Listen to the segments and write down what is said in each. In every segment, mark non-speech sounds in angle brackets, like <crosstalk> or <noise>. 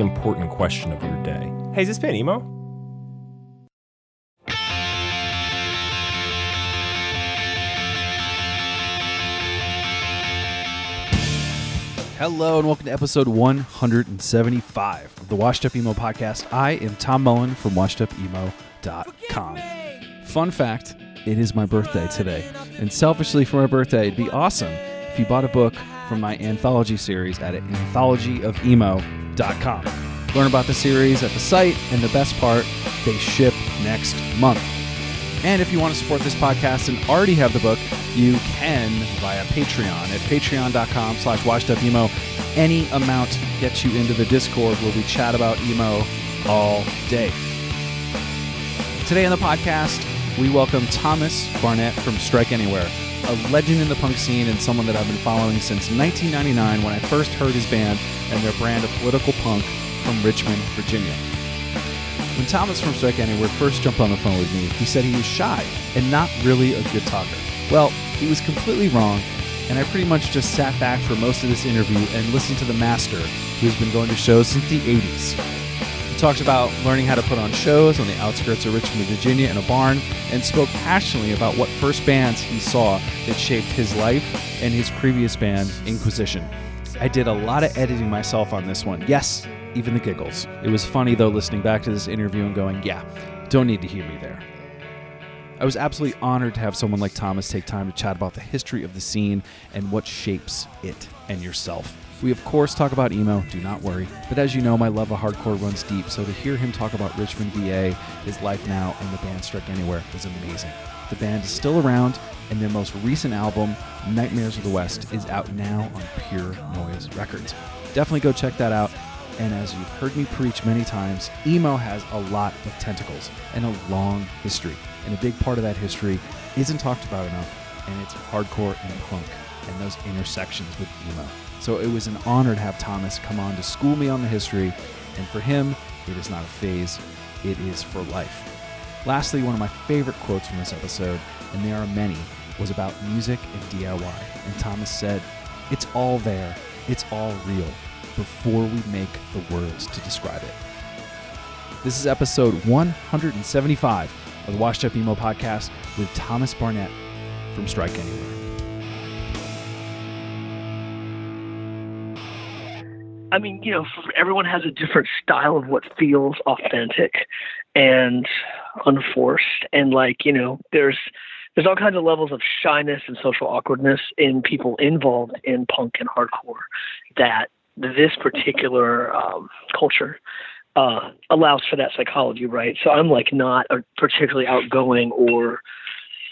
important question of your day. Hey, is this band emo? Hello and welcome to episode 175 of the Washed Up Emo podcast. I am Tom Mullen from washedupemo.com. Fun fact, it is my birthday today. And selfishly for my birthday, it'd be awesome if you bought a book from my anthology series at anthologyofemo.com. Learn about the series at the site, and the best part, they ship next month. And if you want to support this podcast and already have the book, you can via Patreon at patreon.com slash washedupemo. Any amount gets you into the Discord where we chat about emo all day. Today on the podcast, we welcome Thomas Barnett from Strike Anywhere, a legend in the punk scene and someone that I've been following since 1999 when I first heard his band and their brand of political punk from Richmond, Virginia. When Thomas from Strike Anywhere first jumped on the phone with me, he said he was shy and not really a good talker. Well, he was completely wrong, and I pretty much just sat back for most of this interview and listened to the master, who's been going to shows since the 80s. Talked about learning how to put on shows on the outskirts of Richmond, Virginia in a barn, and spoke passionately about what first bands he saw that shaped his life and his previous band, Inquisition. I did a lot of editing myself on this one. Yes, even the giggles. It was funny though listening back to this interview and going, yeah, don't need to hear me there. I was absolutely honored to have someone like Thomas take time to chat about the history of the scene and what shapes it and yourself. We, of course, talk about emo, do not worry. But as you know, my love of hardcore runs deep, so to hear him talk about Richmond, VA, his life now, and the band Strike Anywhere was amazing. The band is still around, and their most recent album, Nightmares of the West, is out now on Pure Noise Records. Definitely go check that out. And as you've heard me preach many times, emo has a lot of tentacles and a long history. And a big part of that history isn't talked about enough, and it's hardcore and punk and those intersections with emo. So it was an honor to have Thomas come on to school me on the history, and for him, it is not a phase, it is for life. Lastly, one of my favorite quotes from this episode, and there are many, was about music and DIY. And Thomas said, It's all there, it's all real, before we make the words to describe it. This is episode 175 of the Washed Up Emo podcast with Thomas Barnett from Strike Anywhere. I mean, you know, everyone has a different style of what feels authentic and unforced, and like you know, there's there's all kinds of levels of shyness and social awkwardness in people involved in punk and hardcore that this particular um, culture uh, allows for that psychology, right? So I'm like not a particularly outgoing or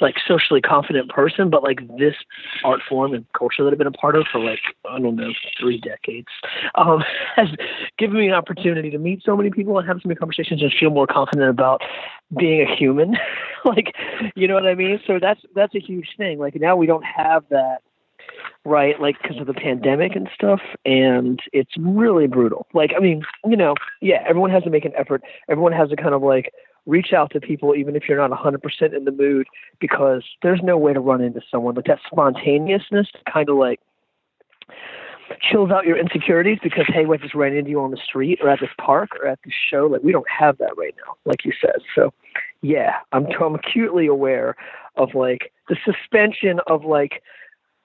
like socially confident person, but like this art form and culture that I've been a part of for like I don't know three decades um, <laughs> has given me an opportunity to meet so many people and have so many conversations and feel more confident about being a human. <laughs> like, you know what I mean? So that's that's a huge thing. Like now we don't have that right like because of the pandemic and stuff and it's really brutal like i mean you know yeah everyone has to make an effort everyone has to kind of like reach out to people even if you're not 100% in the mood because there's no way to run into someone. Like that spontaneousness kind of like chills out your insecurities because hey what just ran into you on the street or at this park or at this show? Like we don't have that right now like you said. So yeah i'm i'm acutely aware of like the suspension of like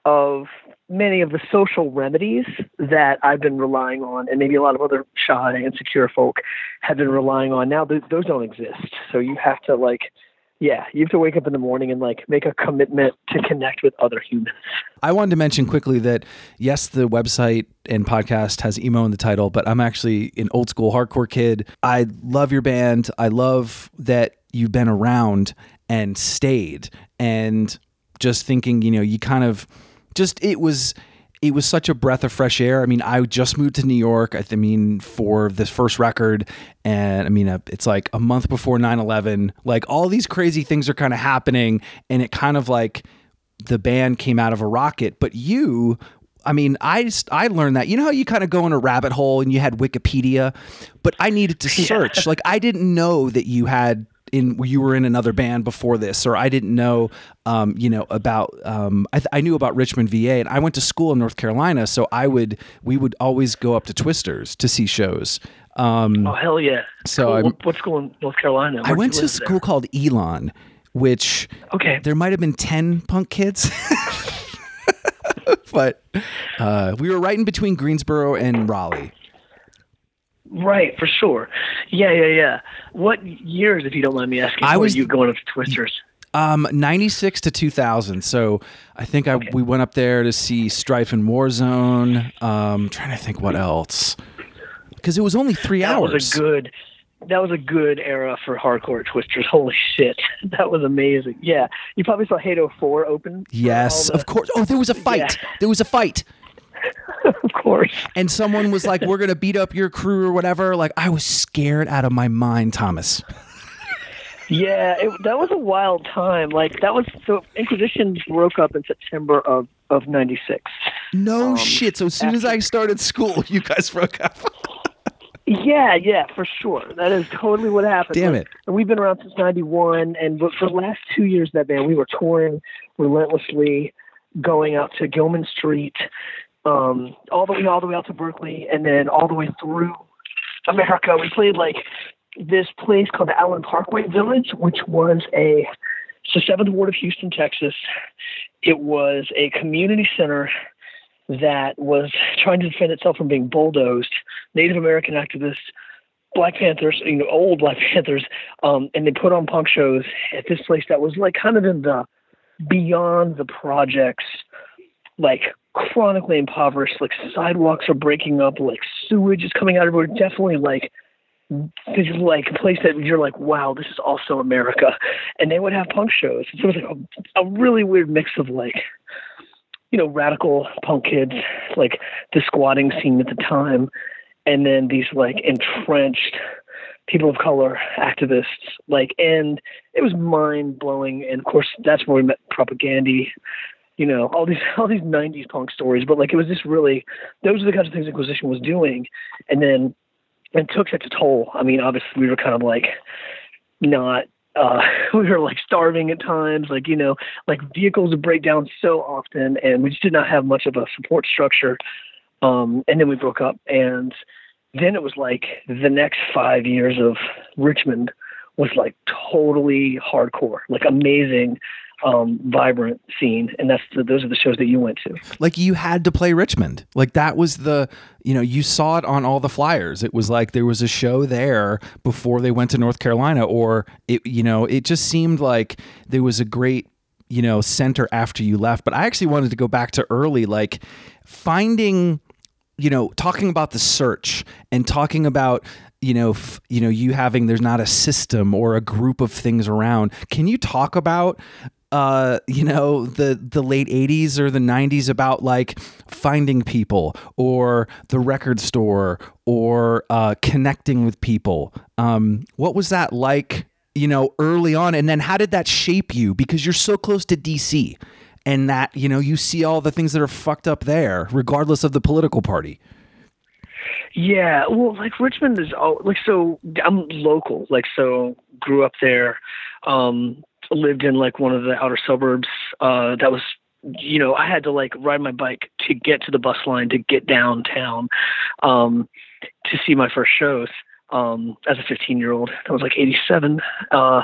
of many of the social remedies that I've been relying on, and maybe a lot of other shy, and insecure folk have been relying on. Now th- those don't exist, so you have to like yeah, you have to wake up in the morning and like make a commitment to connect with other humans. I wanted to mention quickly that yes, the website and podcast has emo in the title, but I'm actually an old school hardcore kid. I love your band. I love that you've been around and stayed and just thinking, you know, you kind of just it was it was such a breath of fresh air. I mean, I just moved to New York. I, th- I mean, for this first record, and I mean, uh, it's like a month before 9/11. Like all these crazy things are kind of happening, and it kind of like the band came out of a rocket. But you, I mean, I just, I learned that. You know how you kind of go in a rabbit hole and you had Wikipedia, but I needed to <laughs> search. Like I didn't know that you had in you were in another band before this, or I didn't know, um, you know, about. Um, I, th- I knew about Richmond, VA, and I went to school in North Carolina, so I would we would always go up to Twisters to see shows. Um, Oh hell yeah! So Cool. I'm- what, school in North Carolina? I Where'd went to a live there? school called Elon, which Okay. there might have been 10 punk kids. <laughs> but uh, we were right in between Greensboro and Raleigh. Right, for sure. Yeah, yeah, yeah. What years, if you don't mind me asking, I were was- you going up to Twisters? Um, 96 to 2000. So I think I, we went up there to see Strife and Warzone. Um, trying to think what else. Because it was only three That hours. was a good. That was a good era for hardcore Twisters. Holy shit, <laughs> that was amazing. Yeah, you probably saw Halo Four open. yes, the- of course. Oh, there was a fight. Yeah. There was a fight. <laughs> of course. And someone was like, we're going to beat up your crew or whatever. Like, I was scared out of my mind, Thomas. Yeah, it, that was a wild time. Like that was so Inquisition broke up in September of of '96. No Um, shit. So as soon as I started school, you guys broke up. <laughs> Yeah, yeah, for sure. That is totally what happened. Damn it. And we've been around since '91, and for for the last two years of that band, we were touring relentlessly, going out to Gilman Street, um, all the way all the way out to Berkeley, and then all the way through America. We played like this place called the Allen Parkway Village, which was a it's the seventh ward of Houston, Texas. It was a community center that was trying to defend itself from being bulldozed. Native American activists, Black Panthers, you know, old Black <laughs> Panthers, um, and they put on punk shows at this place that was like kind of in the beyond the projects, like chronically impoverished. Like sidewalks are breaking up, like sewage is coming out everywhere. Definitely like this is like a place that you're like, wow, this is also America. And they would have punk shows. So it was like a, a really weird mix of like, you know, radical punk kids, like the squatting scene at the time, and then these like entrenched people of color activists. Like, and it was mind blowing. And of course, that's where we met Propagandhi. You know, all these <laughs> all these '90s punk stories. But like, it was just really those are the kinds of things Inquisition was doing. And then it took such a toll. I mean, obviously, we were kind of like not. Uh, <laughs> we were like starving at times, like you know, like vehicles would break down so often, and we just did not have much of a support structure. Um, and then we broke up, and then it was like the next five years of Richmond was like totally hardcore, like amazing, um, vibrant scene, and that's the, those are the shows that you went to. Like you had to play Richmond. Like that was the, you know, you saw it on all the flyers. It was like there was a show there before they went to North Carolina, or it, you know, it just seemed like there was a great, you know, center after you left. But I actually wanted to go back to early, like finding, you know, talking about the search and talking about you know, f- you know, you having there's not a system or a group of things around. Can you talk about uh, you know, the the late 80s or the 90s about like finding people or the record store or uh, connecting with people. Um, what was that like, you know, early on? And then how did that shape you? Because you're so close to DC and that, you know, you see all the things that are fucked up there, regardless of the political party. Yeah, well, like Richmond is all like so. I'm local, like so. Grew up there. Um, lived in like one of the outer suburbs. Uh, that was, you know, I had to like ride my bike to get to the bus line to get downtown, um, to see my first shows. Um, as a 15 year old, that was like 87. Uh,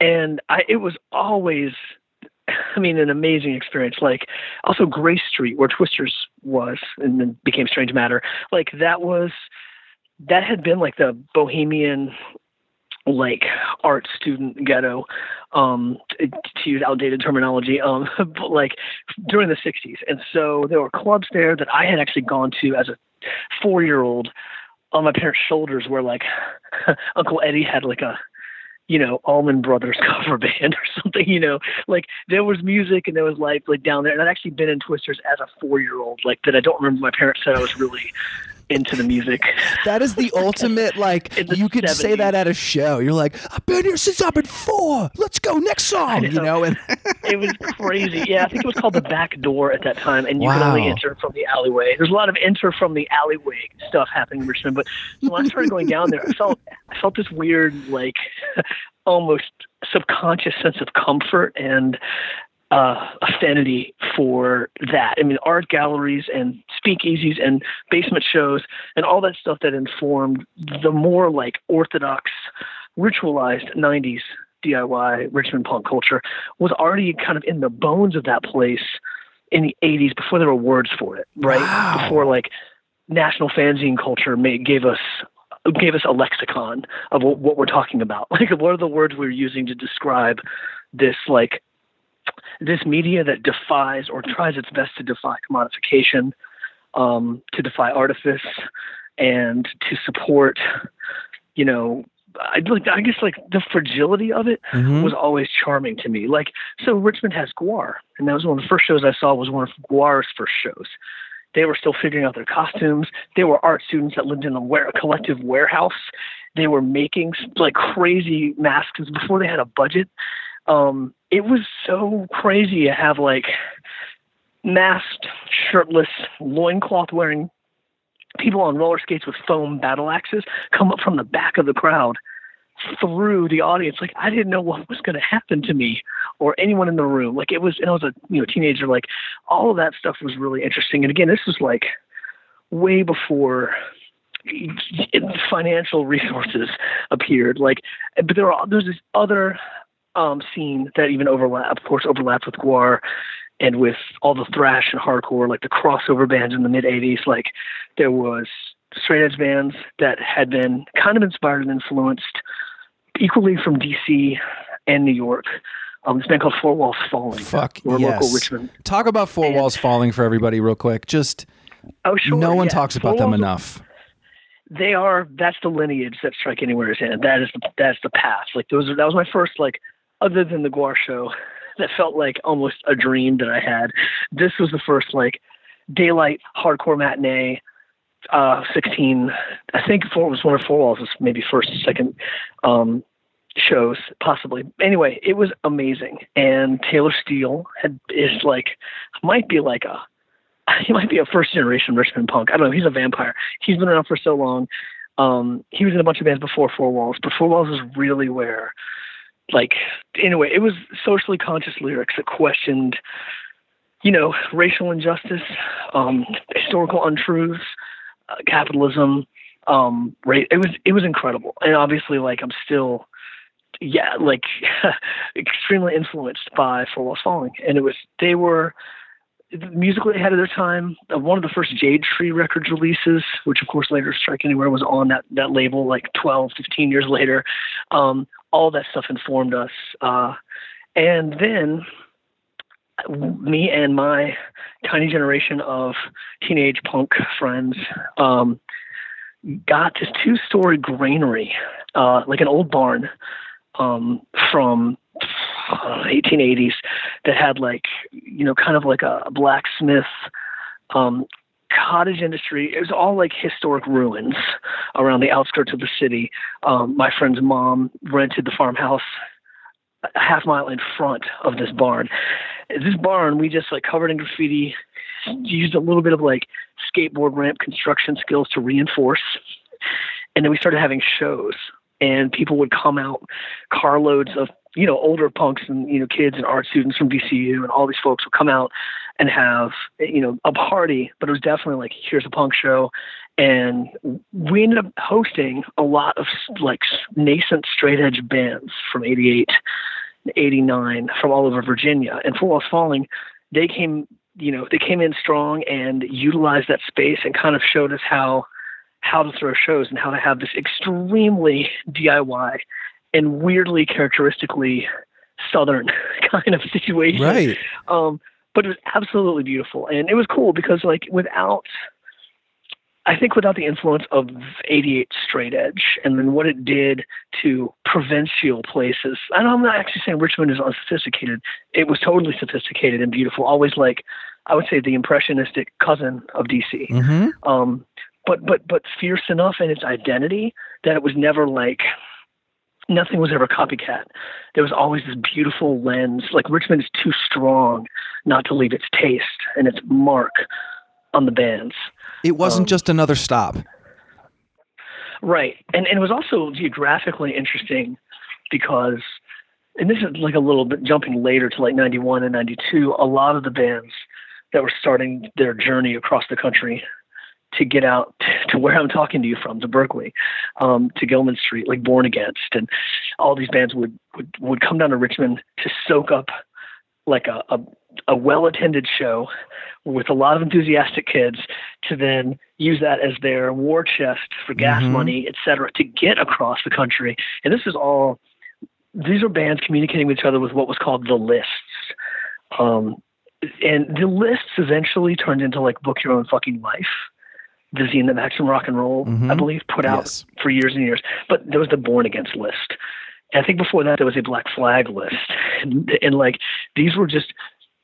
and I, it was always I mean, an amazing experience. Like also Grace Street, where Twisters was, and then became Strange Matter. Like that was that had been like the bohemian like art student ghetto um to use outdated terminology um <laughs> but like during the 60s and so there were clubs there that i had actually gone to as a four year old on my parents shoulders where like <laughs> uncle eddie had like a you know, Allman Brothers <laughs> cover band or something, you know, like there was music and there was life like down there. And I'd actually been in Twisters as a four year old, like that I don't remember my parents said I was really into the music. That is the <laughs> ultimate, like, the you could say that at a show. You're like, I've been here since I've been four. Let's go, next song, you know? And it was <laughs> crazy. Yeah, I think it was called the back door at that time, and you could only enter from the alleyway. There's a lot of enter from the alleyway stuff happening in Richmond, but when I started going down there, I felt I felt this weird, like, <laughs> almost subconscious sense of comfort and uh, affinity for that. I mean, art galleries and speakeasies and basement shows and all that stuff that informed the more like orthodox, ritualized '90s DIY Richmond punk culture was already kind of in the bones of that place in the 80s before there were words for it, right? Wow. Before like national fanzine culture made, gave us gave us a lexicon of what, what we're talking about. <laughs> Like what are the words we're using to describe this like this media that defies or tries its best to defy commodification, um, to defy artifice, and to support, you know, I like I guess like the fragility of it Mhm. was always charming to me. Like so Richmond has Gwar, and that was one of the first shows I saw was one of Gwar's first shows. They were still figuring out their costumes. They were art students that lived in a, ware- a collective warehouse. They were making like crazy masks before they had a budget. Um, it was so crazy to have like masked, shirtless, loincloth wearing people on roller skates with foam battle axes come up from the back of the crowd through the audience. Like I didn't know what was going to happen to me or anyone in the room. Like it was, and I was a you know teenager. Like all of that stuff was really interesting. And again, this was like way before financial <laughs> resources appeared. Like, but there are there's this other um, scene that even overlap, of course, overlapped with Gwar and with all the thrash and hardcore, like the crossover bands in the mid '80s. Like there was straight edge bands that had been kind of inspired and influenced equally from DC and New York. Um, this band called Four Walls Falling. Fuck We're yes. local Richmond. Talk about Four And- Walls Falling for everybody, real quick. Just Oh, sure. no one yeah. talks Four about them Walls- enough. they are that's the lineage that strike anywhere is in that is the that's the path like those are that was my first like other than the gwar show <laughs> that felt like almost a dream that i had this was the first like daylight hardcore matinee uh 16 i think four was one of four walls was maybe first second um shows possibly anyway it was amazing and taylor steele had is like might be like a <laughs> he might be a first generation Richmond punk. I don't know. He's a vampire. He's been around for so long. Um, he was in a bunch of bands before Four Walls, but Four Walls is really where, like, anyway, it was socially conscious lyrics that questioned, you know, racial injustice, um, historical untruths, uh, capitalism. Um, ra- it was it was incredible, and obviously, like, I'm still yeah, like <laughs> extremely influenced by Four Walls Falling, and it was they were musically ahead of their time. Uh, one of the first Jade Tree Records releases, which of course later Strike Anywhere was on that that label, like 12, 15 years later. Um, all that stuff informed us, uh, and then me and my tiny generation of teenage punk friends um, got this two-story granary, uh, like an old barn um, from uh, 1880s that had like you know kind of like a blacksmith um, cottage industry. It was all like historic ruins around the outskirts of the city. Um, my friend's mom rented the farmhouse a half mile in front of this barn. This barn we just like covered in graffiti, used a little bit of like skateboard ramp construction skills to reinforce, and then we started having shows. And people would come out, carloads of you know older punks and you know kids and art students from VCU and all these folks would come out and have you know a party. But it was definitely like here's a punk show, and we ended up hosting a lot of like nascent straight edge bands from '88, '89 from all over Virginia. And Four Walls Falling, they came you know they came in strong and utilized that space and kind of showed us how how to throw shows and how to have this extremely DIY and weirdly characteristically southern <laughs> kind of situation. Right. Um, but it was absolutely beautiful, and it was cool because like without, I think without the influence of '88 straight edge, and then what it did to provincial places. And I'm not actually saying Richmond is unsophisticated. It was totally sophisticated and beautiful. Always like, I would say the impressionistic cousin of DC. Mm-hmm. Um, but but but fierce enough in its identity that it was never like nothing was ever copycat. There was always this beautiful lens. Like Richmond is too strong not to leave its taste and its mark on the bands. It wasn't Um, just another stop. Right. And and it was also geographically interesting because and this is like a little bit jumping later to like 91 and 92 a lot of the bands that were starting their journey across the country to get out to where I'm talking to you from, to Berkeley, um, to Gilman Street, like Born Against, and all these bands would would, would come down to Richmond to soak up like a, a a well-attended show with a lot of enthusiastic kids to then use that as their war chest for gas Mhm. money, et cetera, to get across the country. And this is all these are bands communicating with each other with what was called the lists. Um, and the lists eventually turned into like book your own fucking life. The zine that Maximum Rock and Roll, I Mhm. believe, put out Yes. for years and years. But there was the Born Against list. And I think before that there was a Black Flag list. And, and like these were just,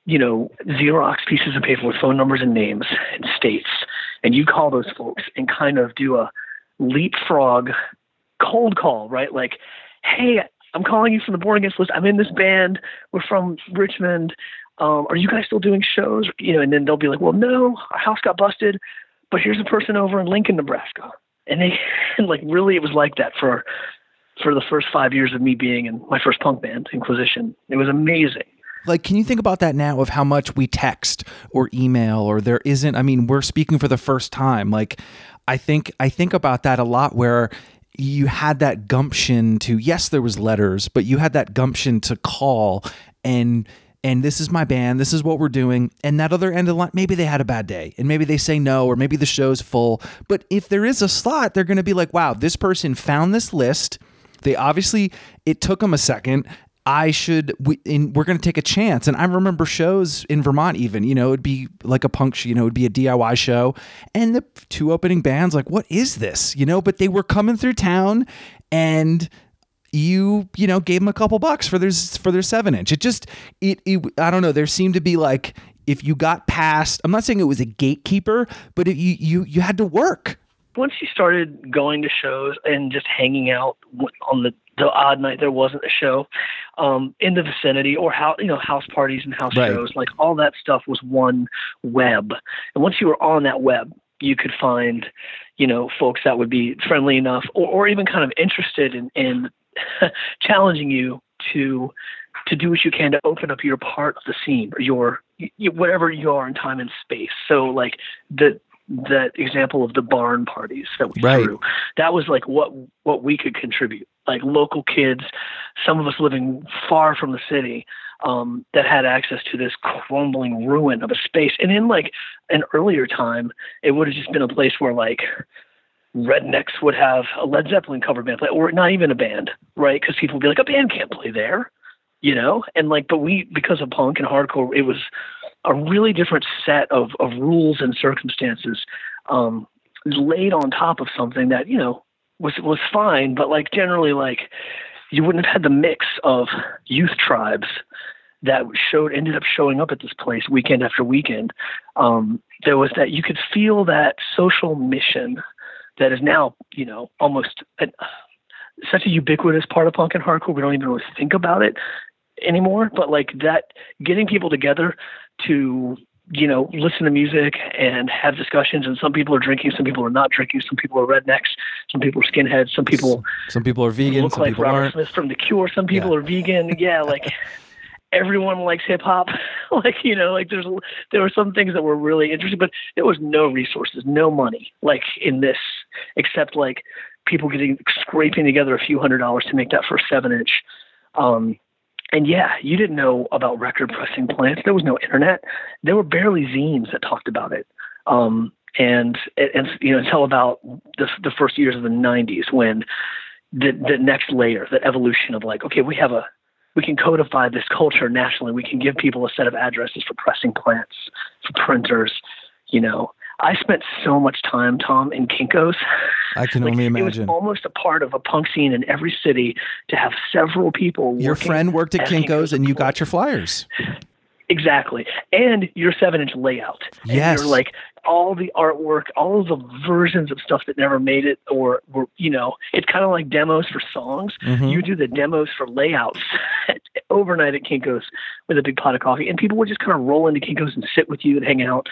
you know, Xerox pieces of paper with phone numbers and names and states. And you call those folks and kind of do a leapfrog cold call, right? Like, hey, I'm calling you from the Born Against list. I'm in this band. We're from Richmond. Um, are you guys still doing shows? You know, and then they'll be like, well, no, our house got busted, but here's a person over in Lincoln, Nebraska. And they, <laughs> and like, really, it was like that for, for the first five years of me being in my first punk band, Inquisition. It was amazing. Like, can you think about that now of how much we text or email or there isn't? I mean, we're speaking for the first time. Like, I think I think about that a lot where you had that gumption to yes, there was letters, but you had that gumption to call and and this is my band, this is what we're doing. And that other end of the line, maybe they had a bad day and maybe they say no, or maybe the show's full. But if there is a slot, they're going to be like, wow, this person found this list. They obviously, it took them a second. I should, we, we're going to take a chance. And I remember shows in Vermont, even, you know, it'd be like a punk, you know, it'd be a DIY show. And the two opening bands, like, what is this? You know, but they were coming through town and you you know gave them a couple bucks for their for their seven inch. It just it, it i don't know there seemed to be like if you got past i'm not saying it was a gatekeeper but if you you you had to work. Once you started going to shows and just hanging out on the, the odd night there wasn't a show um, in the vicinity or how you know house parties and house Right. shows like all that stuff was one web. And once you were on that web you could find you know folks that would be friendly enough or, or even kind of interested in, in <laughs> challenging you to to do what you can to open up your part of the scene or your you, whatever you are in time and space. So like the that example of the barn parties that we Right. threw that was like what what we could contribute. Like local kids some of us living far from the city um, that had access to this crumbling ruin of a space. And in like an earlier time it would have just been a place where like rednecks would have a led zeppelin cover band play or not even a band right because people would be like a band can't play there you know and like but we because of punk and hardcore it was a really different set of, of rules and circumstances um, laid on top of something that you know was was fine, but like generally like you wouldn't have had the mix of youth tribes that showed ended up showing up at this place weekend after weekend. Um, there was that you could feel that social mission that is now you know almost an, such a ubiquitous part of punk and hardcore. We don't even really think about it anymore. But like that, getting people together to you know listen to music and have discussions and some people are drinking some people are not drinking some people are rednecks some people are skinheads some people some people are vegan look some like people robert aren't smith from the cure some people Yeah. are vegan yeah like <laughs> everyone likes hip hop <laughs> like you know like there's there were some things that were really interesting but there was no resources no money like in this except like people getting scraping together a few hundred dollars to make that first seven inch um and yeah, you didn't know about record pressing plants. There was no internet. There were barely zines that talked about it. Um, and, and, you know, until about the, the first years of the 90s when the the next layer, the evolution of like, okay, we have a we can codify this culture nationally. We can give people a set of addresses for pressing plants, for printers, you know. I spent so much time, Tom, in Kinko's. I can <laughs> Like, only imagine. It was almost a part of a punk scene in every city to have several people. Your friend worked at at Kinko's and you got your flyers. Exactly. And your seven inch layout. And Yes. You're like all the artwork, all of the versions of stuff that never made it or were, you know, it's kind of like demos for songs. Mhm. You do the demos for layouts <laughs> overnight at Kinko's with a big pot of coffee. And people would just kind of roll into Kinko's and sit with you and hang out.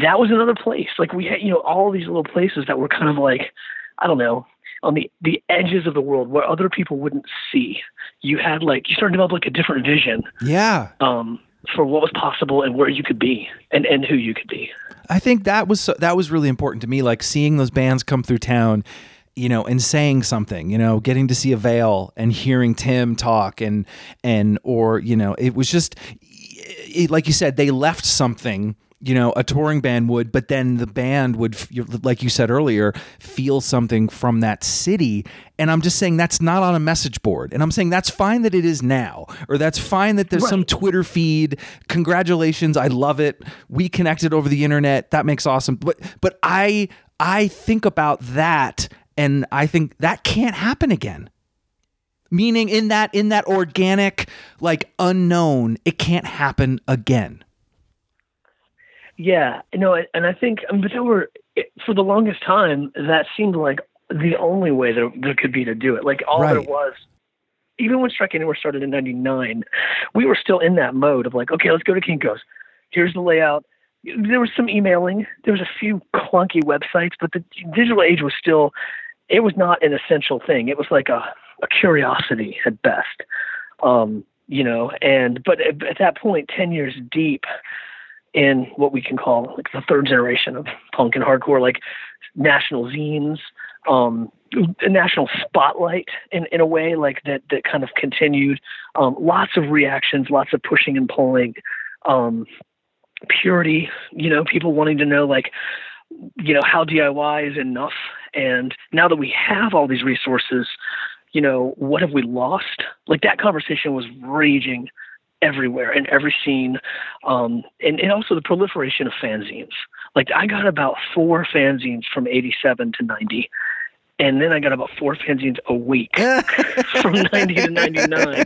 That was another place. Like we had, you know, all these little places that were kind of like, I don't know, on the, the edges of the world where other people wouldn't see. You had like, you started to develop like a different vision Yeah. um, for what was possible and where you could be and, and who you could be. I think that was that was really important to me. Like seeing those bands come through town, you know, and saying something. You know, getting to see Avail and hearing Tim talk, and and or you know, it was just it, like you said, they left something. You know, a touring band would, but then the band would, like you said earlier, feel something from that city. And I'm just saying that's not on a message board. And I'm saying that's fine that it is now, or that's fine that there's some Twitter feed. Congratulations, I love it. We connected over the internet. That makes awesome. But but I I think about that and I think that can't happen again. Meaning in that in that organic like unknown, it can't happen again. Yeah, no, and I think, but there were for the longest time that seemed like the only way there, there could be to do it. Like all there was, even when Strike Anywhere started in '99, we were still in that mode of like, okay, let's go to Kinko's. Here's the layout. There was some emailing. There was a few clunky websites, but the digital age was still. It was not an essential thing. It was like a, a curiosity at best. Um, you know, and but at, at that point, ten years deep in what we can call like the third generation of punk and hardcore, like national zines, um, a national spotlight in, in a way like that, that kind of continued, um, lots of reactions, lots of pushing and pulling, um, purity, you know, people wanting to know like, you know, how DIY is enough. And now that we have all these resources, you know, what have we lost? Like that conversation was raging everywhere in every scene. Um, and, and also the proliferation of fanzines. Like I got about four fanzines from 87 to 90. And then I got about four fanzines a week <laughs> from 90 to 99.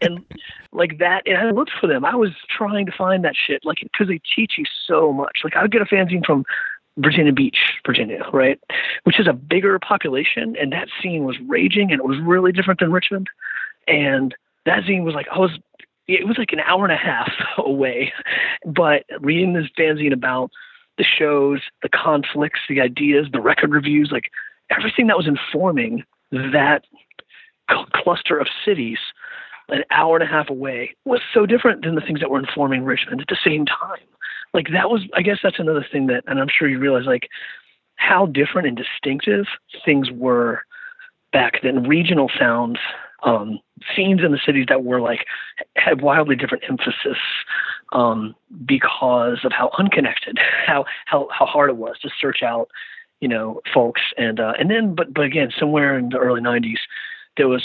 And like that, and I looked for them. I was trying to find that shit, like, because they teach you so much. Like I would get a fanzine from Virginia Beach, Virginia, right? Which is a bigger population. And that scene was raging and it was really different than Richmond. And that zine was like, I was it was like an hour and a half <laughs> away. But reading this fanzine about the shows, the conflicts, the ideas, the record reviews, like everything that was informing that cl- cluster of cities an hour and a half away was so different than the things that were informing Richmond at the same time. Like that was, I guess that's another thing that, and I'm sure you realize like how different and distinctive things were back then. Regional sounds, um, scenes in the cities that were like had wildly different emphasis um, because of how unconnected, <laughs> how how how hard it was to search out, you know, folks. And uh, and then, but but again, somewhere in the early '90s, there was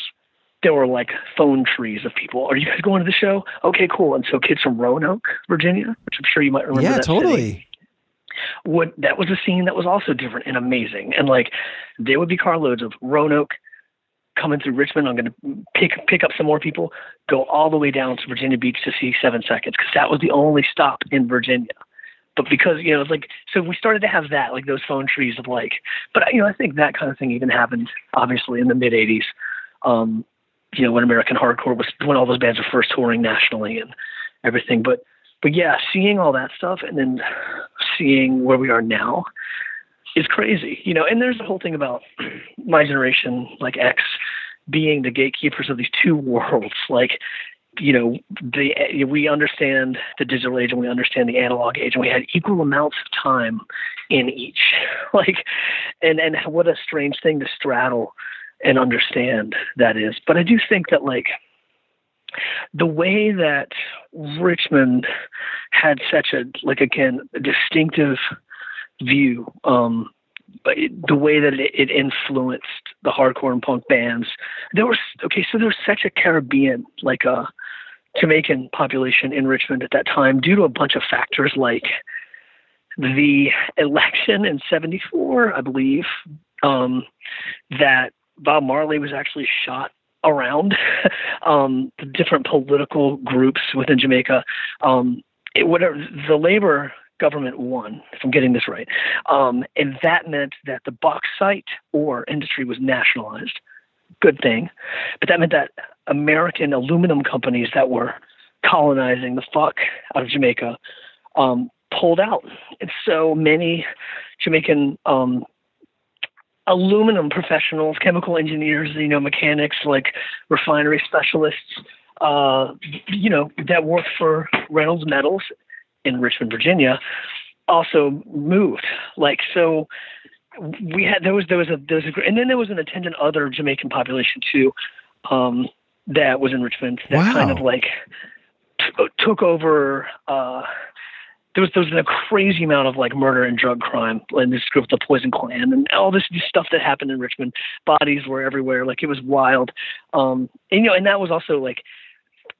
there were like phone trees of people. Are you guys going to the show? Okay, cool. And so kids from Roanoke, Virginia, which I'm sure you might remember. yeah, that city, totally. would that was a scene that was also different and amazing. And like there would be carloads of Roanoke coming through Richmond. I'm going to pick pick up some more people, go all the way down to Virginia Beach to see Seven Seconds because that was the only stop in Virginia. But because you know, it's like so we started to have that like those phone trees of like. But you know, I think that kind of thing even happened obviously in the mid '80s. Um, you know, when American hardcore was when all those bands were first touring nationally and everything. But but yeah, seeing all that stuff and then seeing where we are now is crazy, you know. And there's the whole thing about <clears throat> my generation, like X, being the gatekeepers of these two <laughs> worlds. Like, you know, the we understand the digital age and we understand the analog age, and we had equal amounts of time in each. <laughs> Like, and and what a strange thing to straddle and understand that is. But I do think that like the way that Richmond had such a like again distinctive view, um, but it, the way that it, it influenced the hardcore and punk bands. There was okay, so there was such a Caribbean, like a Jamaican population in Richmond at that time, due to a bunch of factors like the election in '74, I believe, um, that Bob Marley was actually shot around <laughs> um, the different political groups within Jamaica. Um, it, whatever the labor government won, if I'm getting this right, um, and that meant that the bauxite ore industry was nationalized. Good thing, but that meant that American aluminum companies that were colonizing the fuck out of Jamaica um, pulled out, and so many Jamaican um, aluminum professionals, chemical engineers, you know, mechanics, like refinery specialists, uh, you know, that worked for Reynolds Metals in Richmond, Virginia, also moved. Like so, we had there was there was a there was a and then there was an attendant other Jamaican population too, um, that was in Richmond that Wow. kind of like t- took over. Uh, there was there was a crazy amount of like murder and drug crime in this group, the Poison Clan, and all this stuff that happened in Richmond. Bodies were everywhere, like it was wild. Um, and you know, and that was also like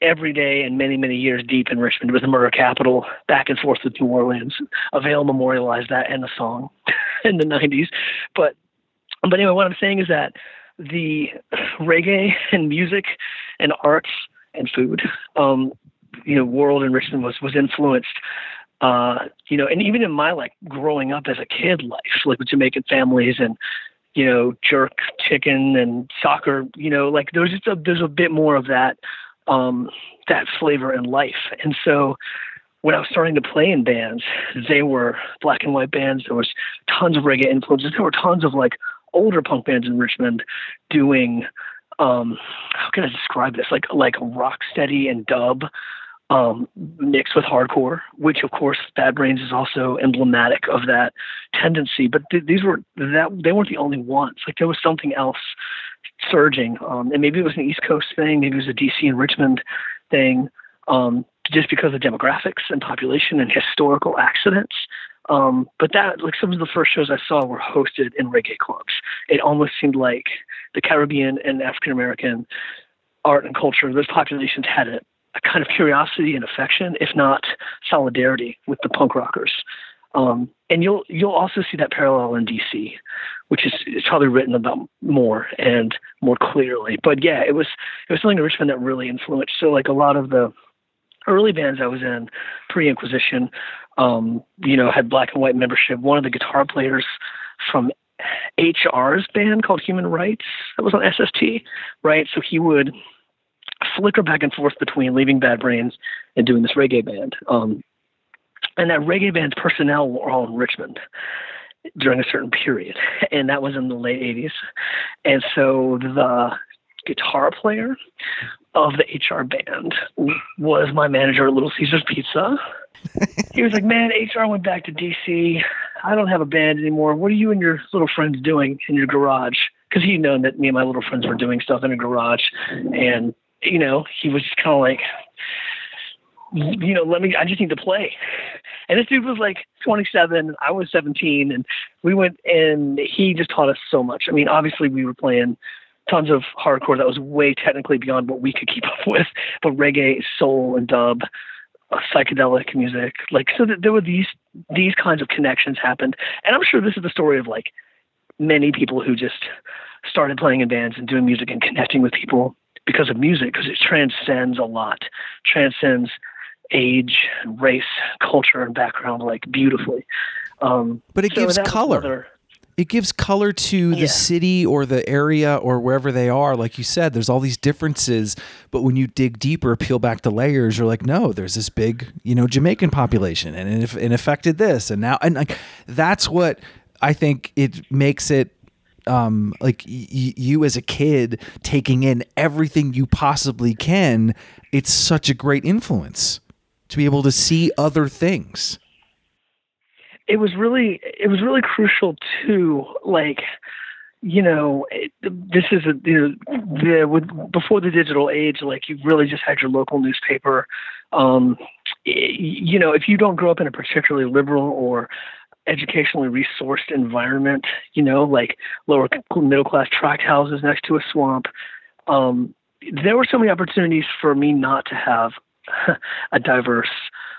every day and many many years deep in Richmond. It was the murder capital, back and forth with New Orleans. Avail memorialized that in a song <laughs> in the '90s, but but anyway, what I'm saying is that the reggae and music and arts and food, um, you know, world in Richmond was was influenced uh, you know, and even in my like growing up as a kid life, like with Jamaican families and you know, jerk chicken and soccer, you know, like there's just a there's a bit more of that um that flavor in life. And so when I was starting to play in bands, they were black and white bands. There was tons of reggae influences. There were tons of like older punk bands in Richmond doing um how can I describe this? Like like rock steady and dub um, mixed with hardcore, which of course Bad Brains is also emblematic of that tendency. But th- these were that they weren't the only ones. Like there was something else surging, um, and maybe it was an East Coast thing, maybe it was a DC and Richmond thing, um, just because of demographics and population and historical accidents. Um, but that, like some of the first shows I saw were hosted in reggae clubs. It almost seemed like the Caribbean and African American art and culture, those populations had a, a kind of curiosity and affection, if not solidarity, with the punk rockers. Um, and you'll you'll also see that parallel in DC, which is, probably written about more and more clearly. But yeah, it was it was something in Richmond that really influenced. So like a lot of the early bands I was in pre-Inquisition, um, you know, had black and white membership. One of the guitar players from HR's band called Human Rights that was on SST, right? So he would flicker back and forth between leaving Bad Brains and doing this reggae band. Um, and that reggae band's personnel were all in Richmond during a certain period, and that was in the late 80s. And so the guitar player of the HR band was my manager at Little Caesars Pizza. <laughs> he was like, Man, HR went back to DC. I don't have a band anymore. What are you and your little friends doing in your garage? Because he'd known that me and my little friends were doing stuff in a garage. And, you know, he was just kind of like, you know, let me, I just need to play. And this dude was like 27, I was 17, and we went and he just taught us so much. I mean, obviously, we were playing tons of hardcore that was way technically beyond what we could keep <laughs> up with, but reggae, soul, and dub, uh, psychedelic music, like so that there were these these kinds of connections happened. And I'm sure this is the story of like many people who just started playing in bands and doing music and connecting with people because of music, because it transcends a lot, transcends age, race, culture, and background like beautifully. Um, But it so gives color. another- It gives color to the Yeah. city or the area or wherever they are. Like you said, there's all these differences, but when you dig deeper, peel back the layers, you're like, no, there's this big, you know, Jamaican population, and it, it affected this, and now, and like that's what I think it makes it um like y- you as a kid taking in everything you possibly can it's such a great influence to be able to see other things it was really it was really crucial too like you know this is a you know, the with before the digital age like you really just had your local newspaper um you know if you don't grow up in a particularly liberal or educationally resourced environment, you know, like lower middle class tract houses next to a swamp. Um, there were so many opportunities for me not to have <laughs> a diverse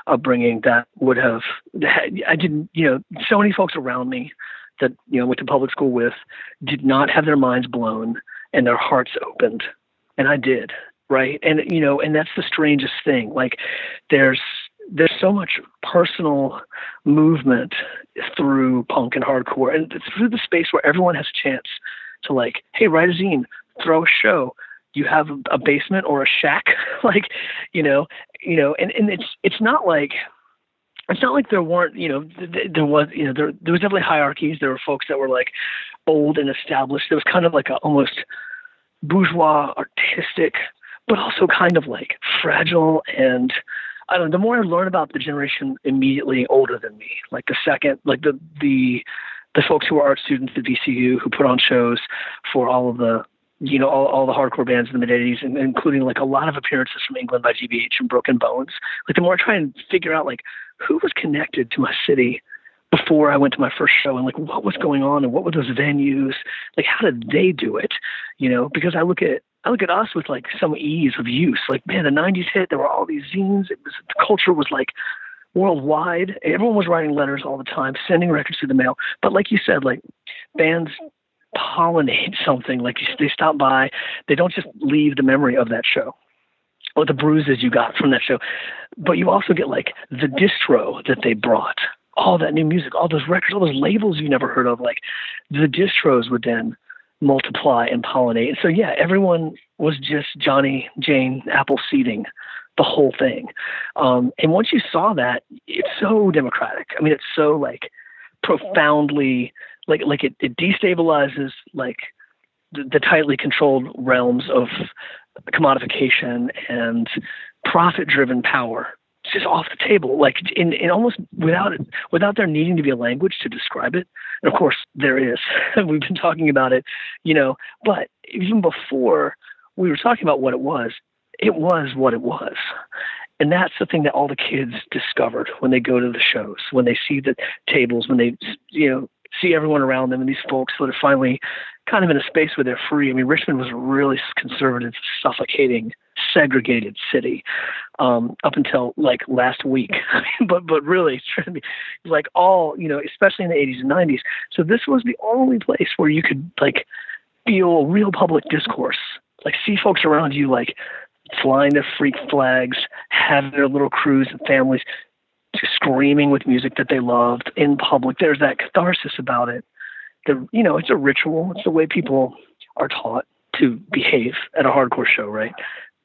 upbringing that would have I didn't you know so many folks around me that you know went to public school with did not have their minds blown and their hearts opened. And I did right? And you know and that's the strangest thing. Like there's there's so much personal movement through punk and hardcore and through the space where everyone has a chance to like hey write a zine throw a show you have a basement or a shack <laughs> like you know you know and and it's it's not like it's not like there weren't you know th- there was you know there there was definitely hierarchies there were folks that were like old and established there was kind of like a almost bourgeois artistic but also kind of like fragile and I don't know. The more I learn about the generation immediately older than me, like the second, like the the the folks who are art students at VCU who put on shows for all of the you know all, all the hardcore bands in the mid 80s and including like a lot of appearances from england by gbh and broken bones like the more i try and figure out like who was connected to my city before i went to my first show and like what was going on and what were those venues like how did they do it you know because i look at I look at us with like some ease of use. Like, man, the '90s hit. There were all these zines. It was the culture was like worldwide. Everyone was writing letters all the time, sending records through the mail. But like you said, like bands pollinate something. Like they stop by, they don't just leave the memory of that show or the bruises you got from that show, but you also get like the distro that they brought, all that new music, all those records, all those labels you never heard of. Like the distros would then multiply and pollinate. So yeah, everyone was just Johnny Jane Apple seeding the whole thing. Um, and once you saw that, it's so democratic. I mean, it's so like profoundly like like it, it destabilizes like the, the tightly controlled realms of commodification and profit driven power. It's just off the table like in, in almost without it without there needing to be a language to describe it. And of course there is. <laughs> We've been talking about it you know but even before we were talking about what it was it was what it was. And that's the thing that all the kids discovered when they go to the shows when they see the tables when they you know see everyone around them and these folks that are finally kind of in a space where they're free. I mean, Richmond was a really conservative, suffocating, segregated city um, up until like last week. <laughs> but but really, like all you know, especially in the 80s and 90s. So this was the only place where you could like feel real public discourse, like see folks around you like flying their freak flags, having their little crews and families, screaming with music that they loved in public. There's that catharsis about it. The you know, it's a ritual. It's the way people are taught to behave at a hardcore show, right?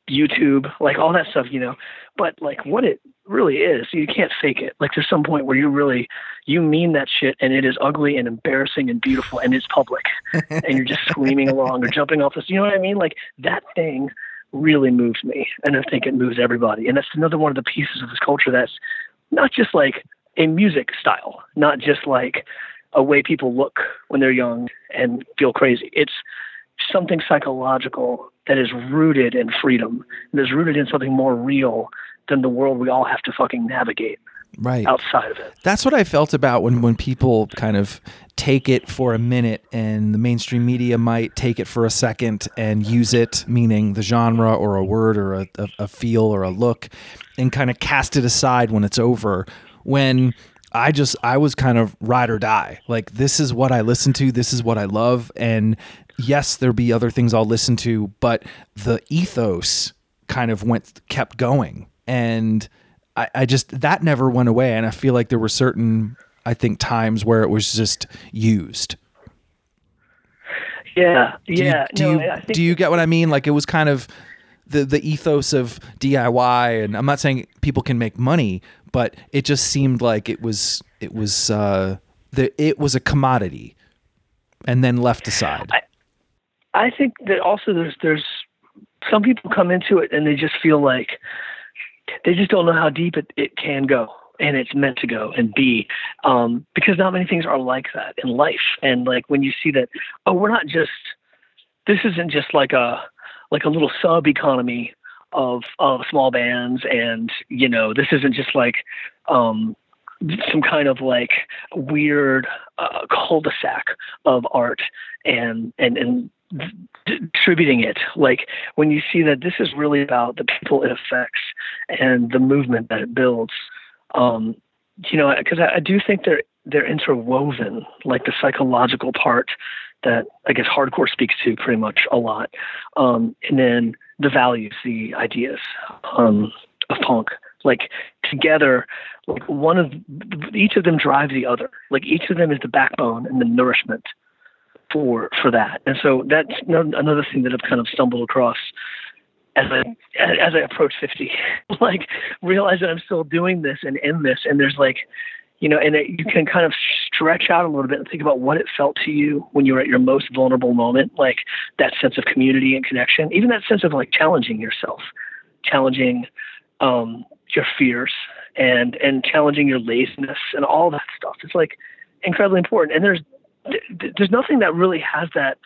YouTube, like all that stuff, you know. But like what it really is, you can't fake it. Like there's some point where you really you mean that shit and it is ugly and embarrassing and beautiful and it's public. <laughs> and you're just screaming along or jumping off this you know what I mean? Like that thing really moves me and I think it moves everybody. And that's another one of the pieces of this culture that's not just like a music style, not just like a way people look when they're young and feel crazy. It's something psychological that is rooted in freedom, that is rooted in something more real than the world we all have to fucking navigate right outside of it. That's what I felt about when when people kind of take it for a minute and the mainstream media might take it for a second and use it, meaning the genre or a word or a, a, a feel or a look, and kind of cast it aside when it's over. When I just I was kind of ride or die. Like this is what I listen to, this is what I love, and yes, there be other things I'll listen to, but the ethos kind of went kept going, and I, I just that never went away, and I feel like there were certain I think times where it was just used. Yeah, do you, yeah. Do no, you do you get what I mean? Like it was kind of the the ethos of DIY, and I'm not saying people can make money, but it just seemed like it was it was uh, the it was a commodity, and then left aside. I, I think that also there's there's some people come into it and they just feel like they just don't know how deep it, it can go and it's meant to go and be um, because not many things are like that in life. And like when you see that oh we're not just this isn't just like a like a little sub economy of of small bands and you know this isn't just like um some kind of like weird uh, cul-de-sac of art and and and distributing it like when you see that this is really about the people it affects and the movement that it builds um you know because I, I do think they're they're interwoven like the psychological part that I guess hardcore speaks to pretty much a lot. Um, and then the values, the ideas um, of punk, like together, like one of each of them drives the other. Like each of them is the backbone and the nourishment for for that. And so that's another thing that I've kind of stumbled across as I as I approach 50, <laughs> like realize that I'm still doing this and in this, and there's like you know, and it, you can kind of stretch out a little bit and think about what it felt to you when you were at your most vulnerable moment, like that sense of community and connection, even that sense of like challenging yourself, challenging um, your fears, and and challenging your laziness and all that stuff. It's like incredibly important. And there's there's nothing that really has that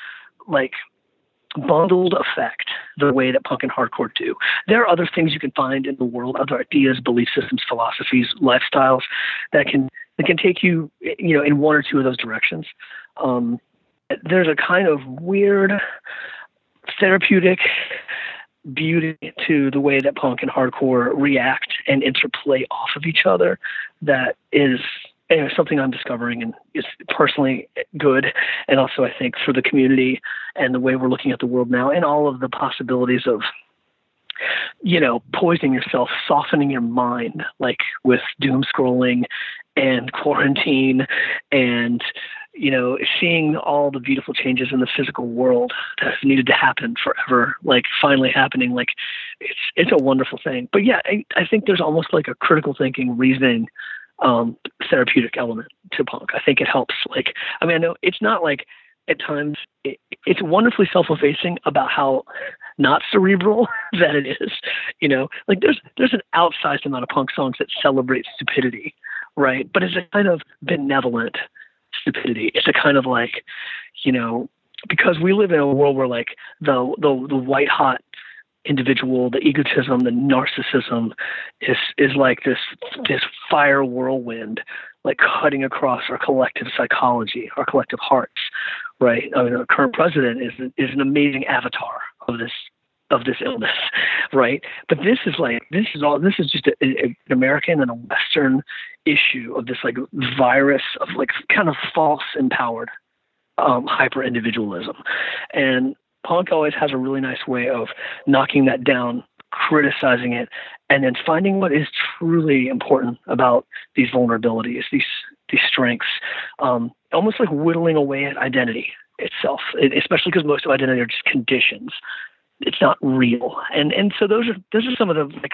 like bundled effect the way that punk and hardcore do. There are other things you can find in the world, other ideas, belief systems, philosophies, lifestyles that can that can take you, you know, in one or two of those directions. Um, there's a kind of weird therapeutic beauty to the way that punk and hardcore react and interplay off of each other that is something I'm discovering and is personally good, and also I think for the community and the way we're looking at the world now, and all of the possibilities of you know poisoning yourself, softening your mind, like with doom scrolling and quarantine and you know, seeing all the beautiful changes in the physical world that have needed to happen forever, like finally happening, like it's it's a wonderful thing. But yeah, I, I think there's almost like a critical thinking, reasoning um, therapeutic element to punk. I think it helps. Like, I mean, I know it's not like at times it, it's wonderfully self-effacing about how not cerebral <laughs> that it is. You know, like there's there's an outsized amount of punk songs that celebrate stupidity, right? But it's a kind of benevolent stupidity. It's a kind of like, you know, because we live in a world where like the the the white hot individual, the egotism, the narcissism is is like this this fire whirlwind, like cutting across our collective psychology, our collective hearts. Right. I mean, our current president is is an amazing avatar of this of this illness, <laughs> right? But this is like this is all this is just a, a, an American and a Western issue of this like virus of like kind of false empowered um, hyper individualism, and punk always has a really nice way of knocking that down, criticizing it, and then finding what is truly important about these vulnerabilities, these these strengths, um, almost like whittling away at identity itself, it, especially because most of identity are just conditions. It's not real, and and so those are those are some of the like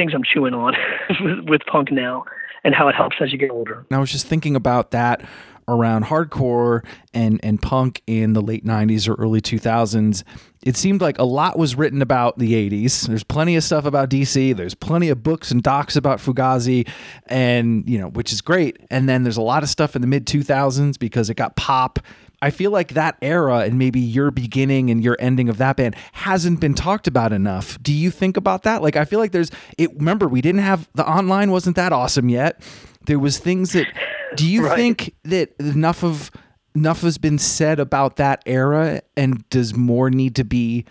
things I'm chewing on with, <laughs> with punk now and how it helps as you get older. I was just thinking about that around hardcore and and punk in the late 90s or early 2000s it seemed like a lot was written about the 80s there's plenty of stuff about DC there's plenty of books and docs about Fugazi and you know which is great. And then there's a lot of stuff in the mid 2000s because it got pop I feel like that era and maybe your beginning and your ending of that band hasn't been talked about enough. Do you think about that? Like I feel like there's it remember we didn't have the online wasn't that awesome yet. There was things that do you <laughs> right. think that enough of enough has been said about that era, and does more need to be?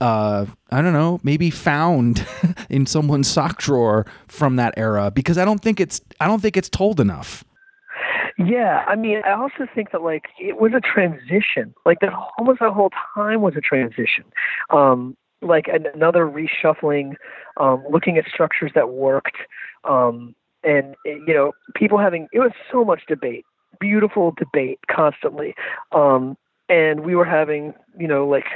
Uh, I don't know, maybe found <laughs> in someone's sock drawer from that era because I don't think it's I don't think it's told enough. Yeah, I mean, I also think that like it was a transition. Like that almost the whole time was a transition. Um, like another reshuffling, um, looking at structures that worked, um, and you know people having it was so much debate beautiful debate constantly um and we were having you know like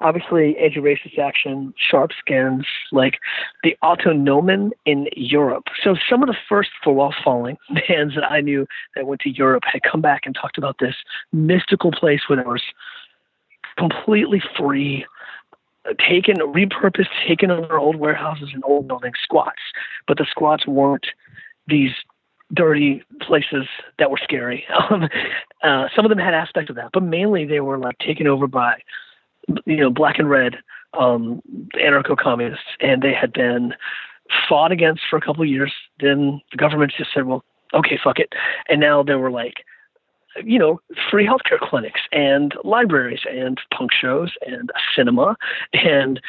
obviously anti-racist action sharp skins like the autonomen in europe. So some of the first for wall falling <laughs> bands that i knew that went to europe had come back and talked about this mystical place where there was completely free taken repurposed taken over old warehouses and old building squats. But the squats weren't these dirty places that were scary. <laughs> Um, uh, some of them had aspects of that, but mainly they were like taken over by, you know, black and red um, anarcho-communists, and they had been fought against for a couple of years. Then the government just said, "Well, okay, fuck it. And now there were like, you know, free healthcare clinics and libraries and punk shows and cinema and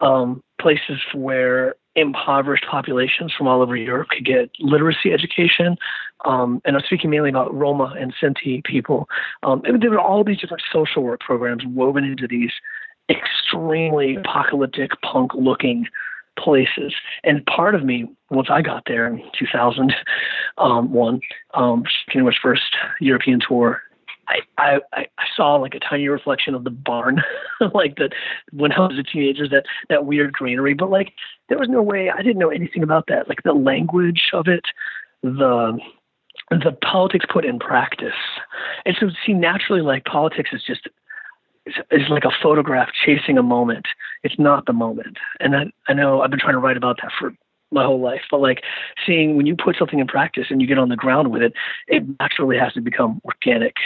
um, places where impoverished populations from all over Europe could get literacy education. Um, and I'm speaking mainly about Roma and Sinti people. Um, and there were all these different social work programs woven into these extremely apocalyptic, punk looking places. And part of me, once I got there in 2001, um, um, Kennywood's first European tour, I, I, I saw like a tiny reflection of the barn, <laughs> like that when I was a teenager, that that weird greenery. But like, there was no way I didn't know anything about that. Like the language of it, the the politics put in practice, and so see naturally, like politics is just is like a photograph chasing a moment. It's not the moment. And I, I know I've been trying to write about that for my whole life, but like seeing when you put something in practice and you get on the ground with it, it naturally has to become organic.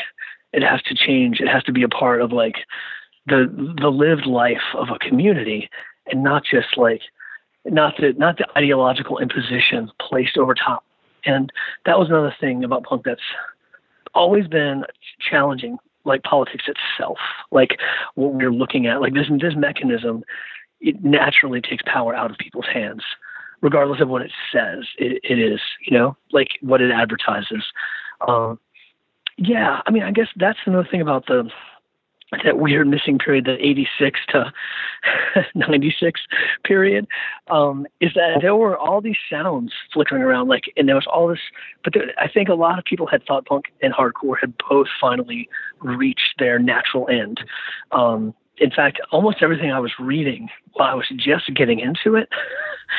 It has to change. It has to be a part of like the the lived life of a community and not just like not the not the ideological imposition placed over top. And that was another thing about punk that's always been challenging like politics itself, like what we're looking at, like this this mechanism, it naturally takes power out of people's hands, regardless of what it says. It, it is, you know, like what it advertises. Um, yeah, I mean, I guess that's another thing about the that weird missing period, the 86 to <laughs> 96 period, um, is that there were all these sounds flickering around, like, and there was all this, but there, I think a lot of people had thought punk and hardcore had both finally reached their natural end. Um, in fact, almost everything I was reading while I was just getting into it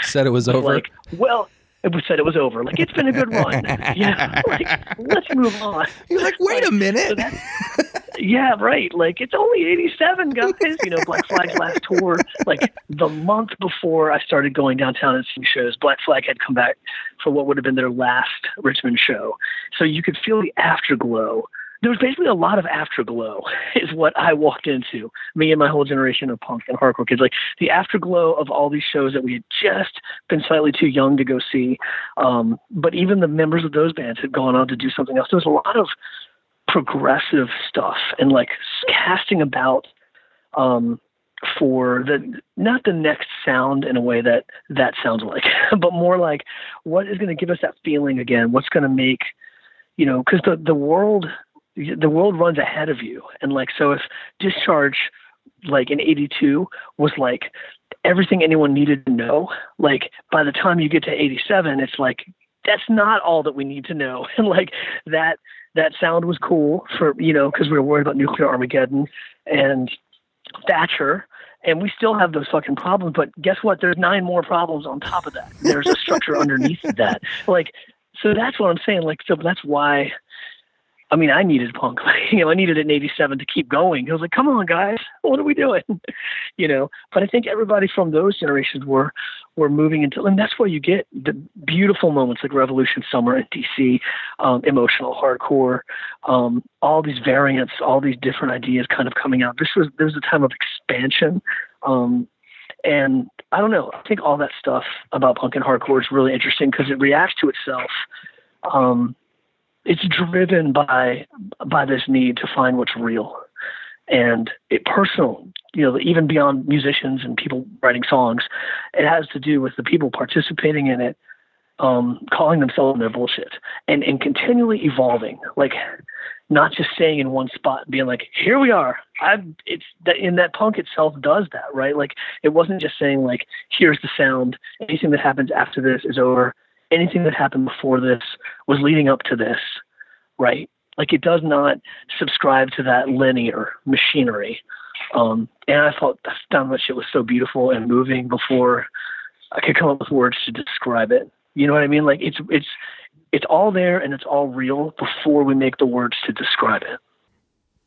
said it was over. Like, well, it was said it was over. Like it's been a good run. <laughs> yeah, <laughs> like let's move on. You're like, wait like, a minute. So yeah, right. Like it's only 87, guys. You know, Black Flag's last <laughs> tour, like the month before I started going downtown and seeing shows, Black Flag had come back for what would have been their last Richmond show. So you could feel the afterglow there was basically a lot of afterglow <laughs> is what I walked into. Me and my whole generation of punk and hardcore kids, like the afterglow of all these shows that we had just been slightly too young to go see. Um, but even the members of those bands had gone on to do something else. There was a lot of progressive stuff and like casting about um, for the not the next sound in a way that that sounds like, <laughs> but more like what is going to give us that feeling again? What's going to make you know because the the world the world runs ahead of you. And like so if discharge like in 82 was like everything anyone needed to know like by the time you get to 87 it's like that's not all that we need to know. <laughs> And like that that sound was cool for you know because we were worried about nuclear armageddon and thatcher and we still have those fucking problems but guess what? There's nine more problems on top of that. There's a structure <laughs> underneath that. Like so that's what i'm saying. Like so that's why I mean, I needed punk. <laughs> you know, I needed it in '87 to keep going. I was like, "Come on, guys, what are we doing?" <laughs> you know. But I think everybody from those generations were were moving into, and that's where you get the beautiful moments like Revolution Summer in DC, um, emotional hardcore, um, all these variants, all these different ideas kind of coming out. This was there was a time of expansion. Um, and I don't know. I think all that stuff about punk and hardcore is really interesting because it reacts to itself. It's driven by by this need to find what's real. And it personal you know even beyond musicians and people writing songs it has to do with the people participating in it um, calling themselves their bullshit and and continually evolving. Like not just staying in one spot being like here we are. I it's that in that punk itself does that right? Like it wasn't just saying like here's the sound. Anything that happens after this is over anything that happened before this was leading up to this, right? Like it does not subscribe to that linear machinery. Um, and I thought I found that shit was so beautiful and moving before I could come up with words to describe it. You know what I mean? Like it's it's it's all there and it's all real before we make the words to describe it.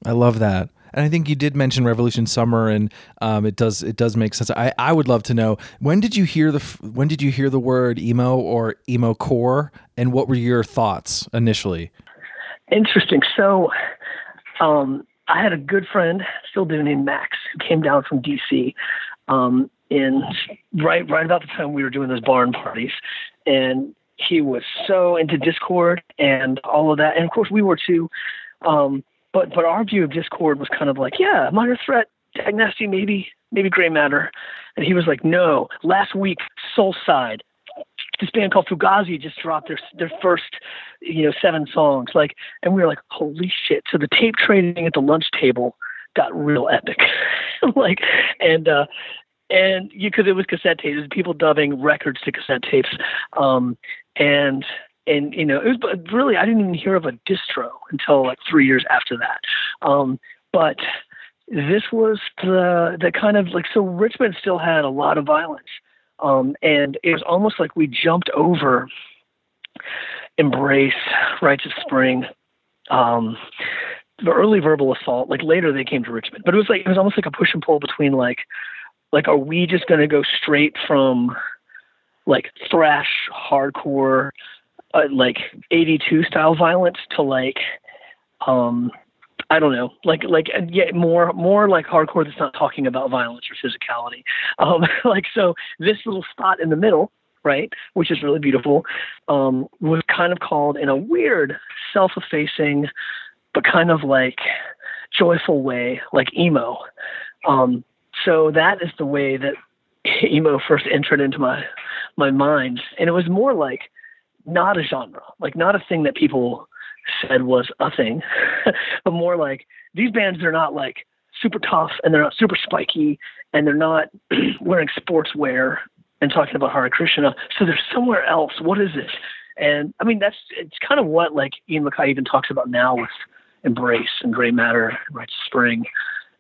I love that. And I think you did mention Revolution Summer, and um, it does it does make sense. I, I would love to know when did you hear the when did you hear the word emo or emo core, and what were your thoughts initially? Interesting. So, um, I had a good friend, still do, named Max, who came down from DC, um, in right right about the time we were doing those barn parties, and he was so into Dischord and all of that, and of course we were too. Um, but but our view of Dischord was kind of like, yeah, minor threat, Dag Nasty, maybe maybe Gray Matter, and he was like, no. Last week, Soulside, this band called Fugazi just dropped their their first, you know, seven songs. Like, and we were like, holy shit! So the tape trading at the lunch table got real epic, <laughs> like, and uh, and because it was cassette tapes, people dubbing records to cassette tapes, um, and and you know, it was really I didn't even hear of a distro until like three years after that, um, but this was the the kind of like so Richmond still had a lot of violence, um, and it was almost like we jumped over embrace rites of spring um, the early verbal assault like later they came to richmond. But it was like it was almost like a push and pull between like like are we just going to go straight from like thrash hardcore uh, like 82 style violence to like um I don't know, like like yeah, more more like hardcore that's not talking about violence or physicality. <laughs> Um, like so, this little spot in the middle, right, which is really beautiful, um, was kind of called in a weird, self-effacing, but kind of like joyful way, like emo. Um, so that is the way that <laughs> emo first entered into my my mind, and it was more like not a genre, like not a thing that people said was a thing, <laughs> but more like these bands are not like super tough and they're not super spiky and they're not <clears throat> wearing sportswear and talking about Hare Krishna. So they're somewhere else. What is this? And I mean, that's it's kind of what like Ian MacKaye even talks about now with Embrace and Gray Matter, and Right Spring.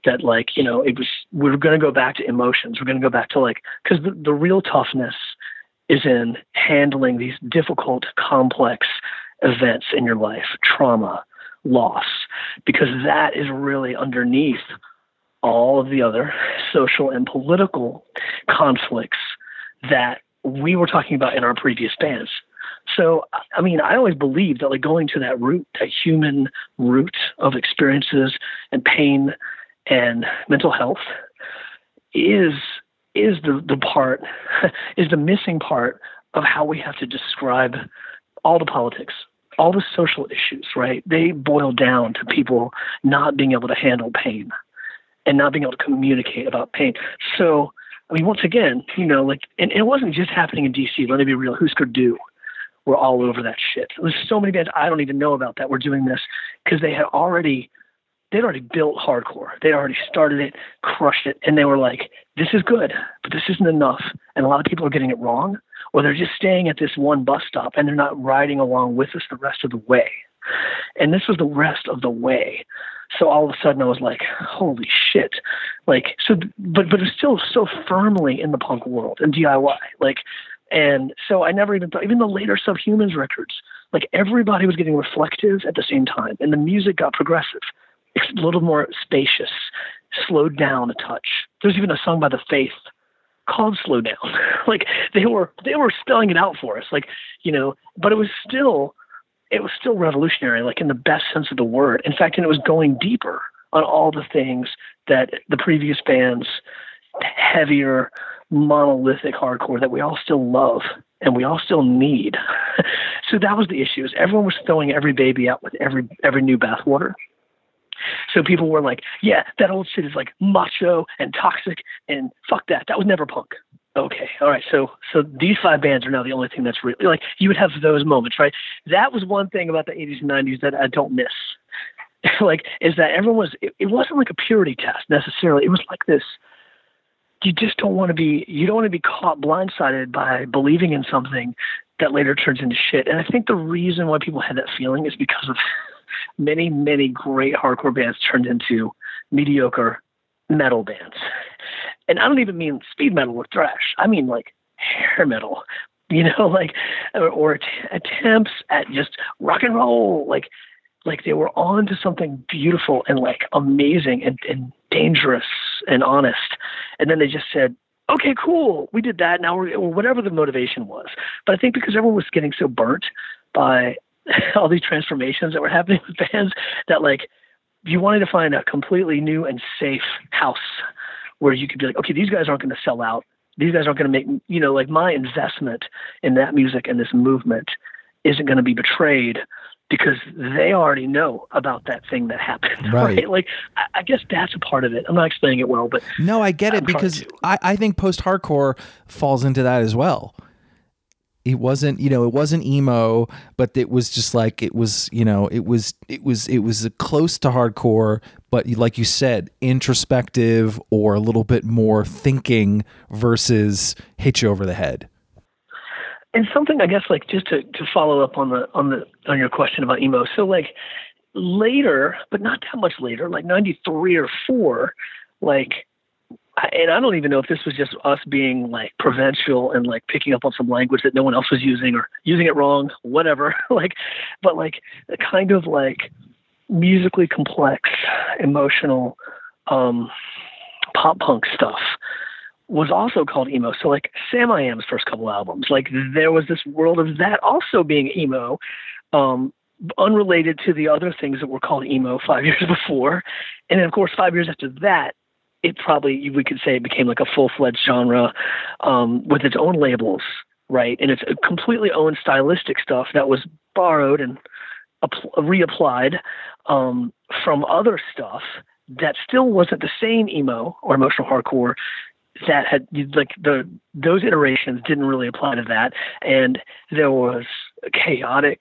That like you know it was we're going to go back to emotions. We're going to go back to like because the, the real toughness is in handling these difficult, complex events in your life, trauma, loss, because that is really underneath all of the other social and political conflicts that we were talking about in our previous bands. So, I mean, I always believed that like going to that root, that human root of experiences and pain and mental health is is the, the part <laughs> is the missing part of how we have to describe all the politics all the social issues, right? They boil down to people not being able to handle pain and not being able to communicate about pain. So, I mean, once again, you know, like, and, it wasn't just happening in DC. Let me be real. Hüsker Dü? We're all over that shit. There's so many bands I don't even know about that were doing this because they had already they'd already built hardcore. They'd already started it, crushed it, and they were like, "This is good, but this isn't enough." And a lot of people are getting it wrong or they're just staying at this one bus stop and they're not riding along with us the rest of the way. And this was the rest of the way. So all of a sudden I was like, holy shit. Like, so, but, but it's still so firmly in the punk world and DIY. Like, and so I never even thought, even the later Subhumans records, like everybody was getting reflective at the same time and the music got progressive. A little more spacious, slowed down a touch. There's even a song by The Faith called slow down. <laughs> like they were they were spelling it out for us. Like, you know, but it was still it was still revolutionary, like in the best sense of the word. In fact, and it was going deeper on all the things that the previous bands, heavier, monolithic hardcore that we all still love and we all still need. <laughs> so that was the issue. Is everyone was throwing every baby out with every every new bathwater. So people were like, yeah, that old shit is like macho and toxic and fuck that. That was never punk. Okay, all right. So so these five bands are now the only thing that's really like you would have those moments, right? That was one thing about the 80s and 90s that I don't miss. <laughs> like is that everyone was it, it wasn't like a purity test necessarily. It was like this you just don't want to be you don't want to be caught blindsided by believing in something that later turns into shit. And I think the reason why people had that feeling is because of <laughs> many, many great hardcore bands turned into mediocre metal bands. And I don't even mean speed metal or thrash. I mean like hair metal, <laughs> you know, like or, or attempts at just rock and roll, like like they were on to something beautiful and like amazing and, and dangerous and honest. And then they just said, okay, cool, we did that. Now we're, whatever the motivation was. But I think because everyone was getting so burnt by <laughs> all these transformations that were happening with bands that like you wanted to find a completely new and safe house where you could be like, okay, these guys aren't going to sell out these guys aren't going to make you know like my investment in that music and this movement isn't going to be betrayed because they already know about that thing that happened. Right. <laughs> Right. Like, I, I guess that's a part of it. I'm not explaining it well, but No, I get it I'm trying because. I, I think post hardcore falls into that as well. It wasn't, you know, it wasn't emo, but it was just like it was, you know, it was, it was, it was close to hardcore, but like you said, introspective or a little bit more thinking versus hit you over the head. and something I guess like just to, to follow up on the on the on your question about emo. So like later, but not that much later, like ninety three or four, like I- and I don't even know if this was just us being like provincial and like picking up on some language that no one else was using or using it wrong, whatever. <laughs> like, but like a kind of like musically complex, emotional, um, pop punk stuff was also called emo. So like Samiam's first couple albums, like there was this world of that also being emo, um, unrelated to the other things that were called emo five <laughs> years before. And then of course five years after that, it probably we could say it became like a full fledged genre um, with its own labels, right? And it's a completely own stylistic stuff that was borrowed and appl- reapplied um, from other stuff that still wasn't the same emo or emotional hardcore that had like the those iterations didn't really apply to that and there was chaotic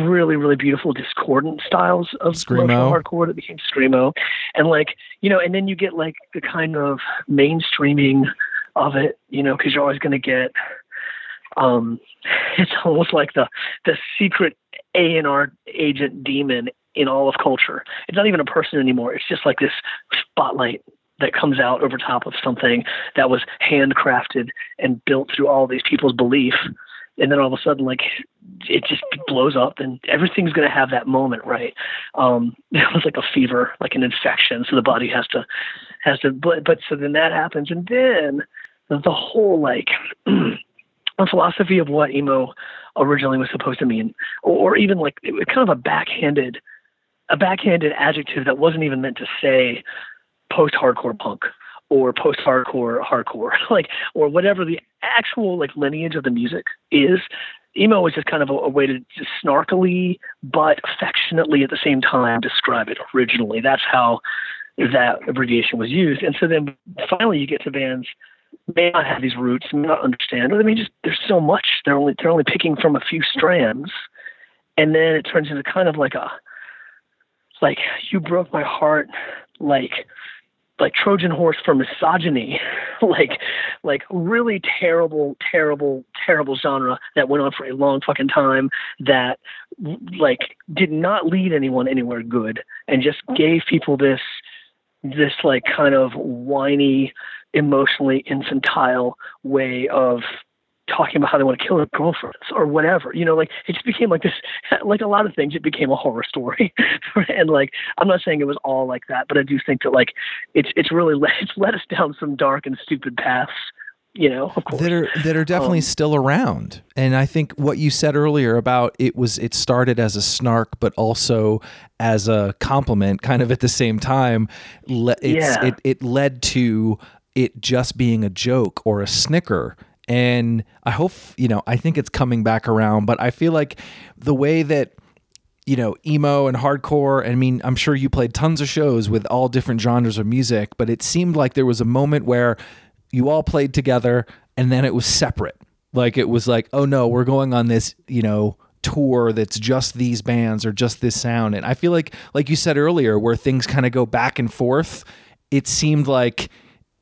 really really beautiful discordant styles of Screamo. hardcore that became screamo. And like you know and then you get like the kind of mainstreaming of it you know because you're always going to get um <laughs> it's almost like the the secret a&r agent demon in all of culture. It's not even a person anymore. It's just like this spotlight that comes out over top of something that was handcrafted and built through all these people's belief and then all of a sudden like it just blows up and everything's going to have that moment right? Um <laughs> it was like a fever like an infection so the body has to has to but, but so then that happens and then the whole like <clears throat> a philosophy of what emo originally was supposed to mean or, even like it kind of a backhanded a backhanded adjective that wasn't even meant to say post hardcore punk or post hardcore hardcore <laughs> like or whatever the actual like lineage of the music is emo is just kind of a, a way to snarkily but affectionately at the same time describe it originally. That's how that abbreviation was used. And so then finally you get to bands may not have these roots may not understand I mean just there's so much. They're only they're only picking from a few strands. And then it turns into kind of like a like you broke my heart like like Trojan horse for misogyny, <laughs> like like really terrible, terrible, terrible genre that went on for a long fucking time that like did not lead anyone anywhere good and just gave people this this like kind of whiny, emotionally infantile way of talking about how they want to kill their girlfriends or whatever. You know, like it just became like this, <laughs> like a lot of things, it became a horror story. <laughs> and like, I'm not saying it was all like that, but I do think that like it's it's really led, <laughs> it's led us down some dark and stupid paths. You know, of course. that are that are definitely Um, still around. And I think what you said earlier about it was it started as a snark, but also as a compliment, kind of at the same time. Le- it's, Yeah. it it led to it just being a joke or a snicker. And I hope you know. I think it's coming back around, but I feel like the way that you know, emo and hardcore. I mean, I'm sure you played tons of shows with all different genres of music, but it seemed like there was a moment where you all played together and then it was separate. Like it was like, oh no, we're going on this, you know, tour that's just these bands or just this sound. And I feel like, like you said earlier, where things kind of go back and forth, it seemed like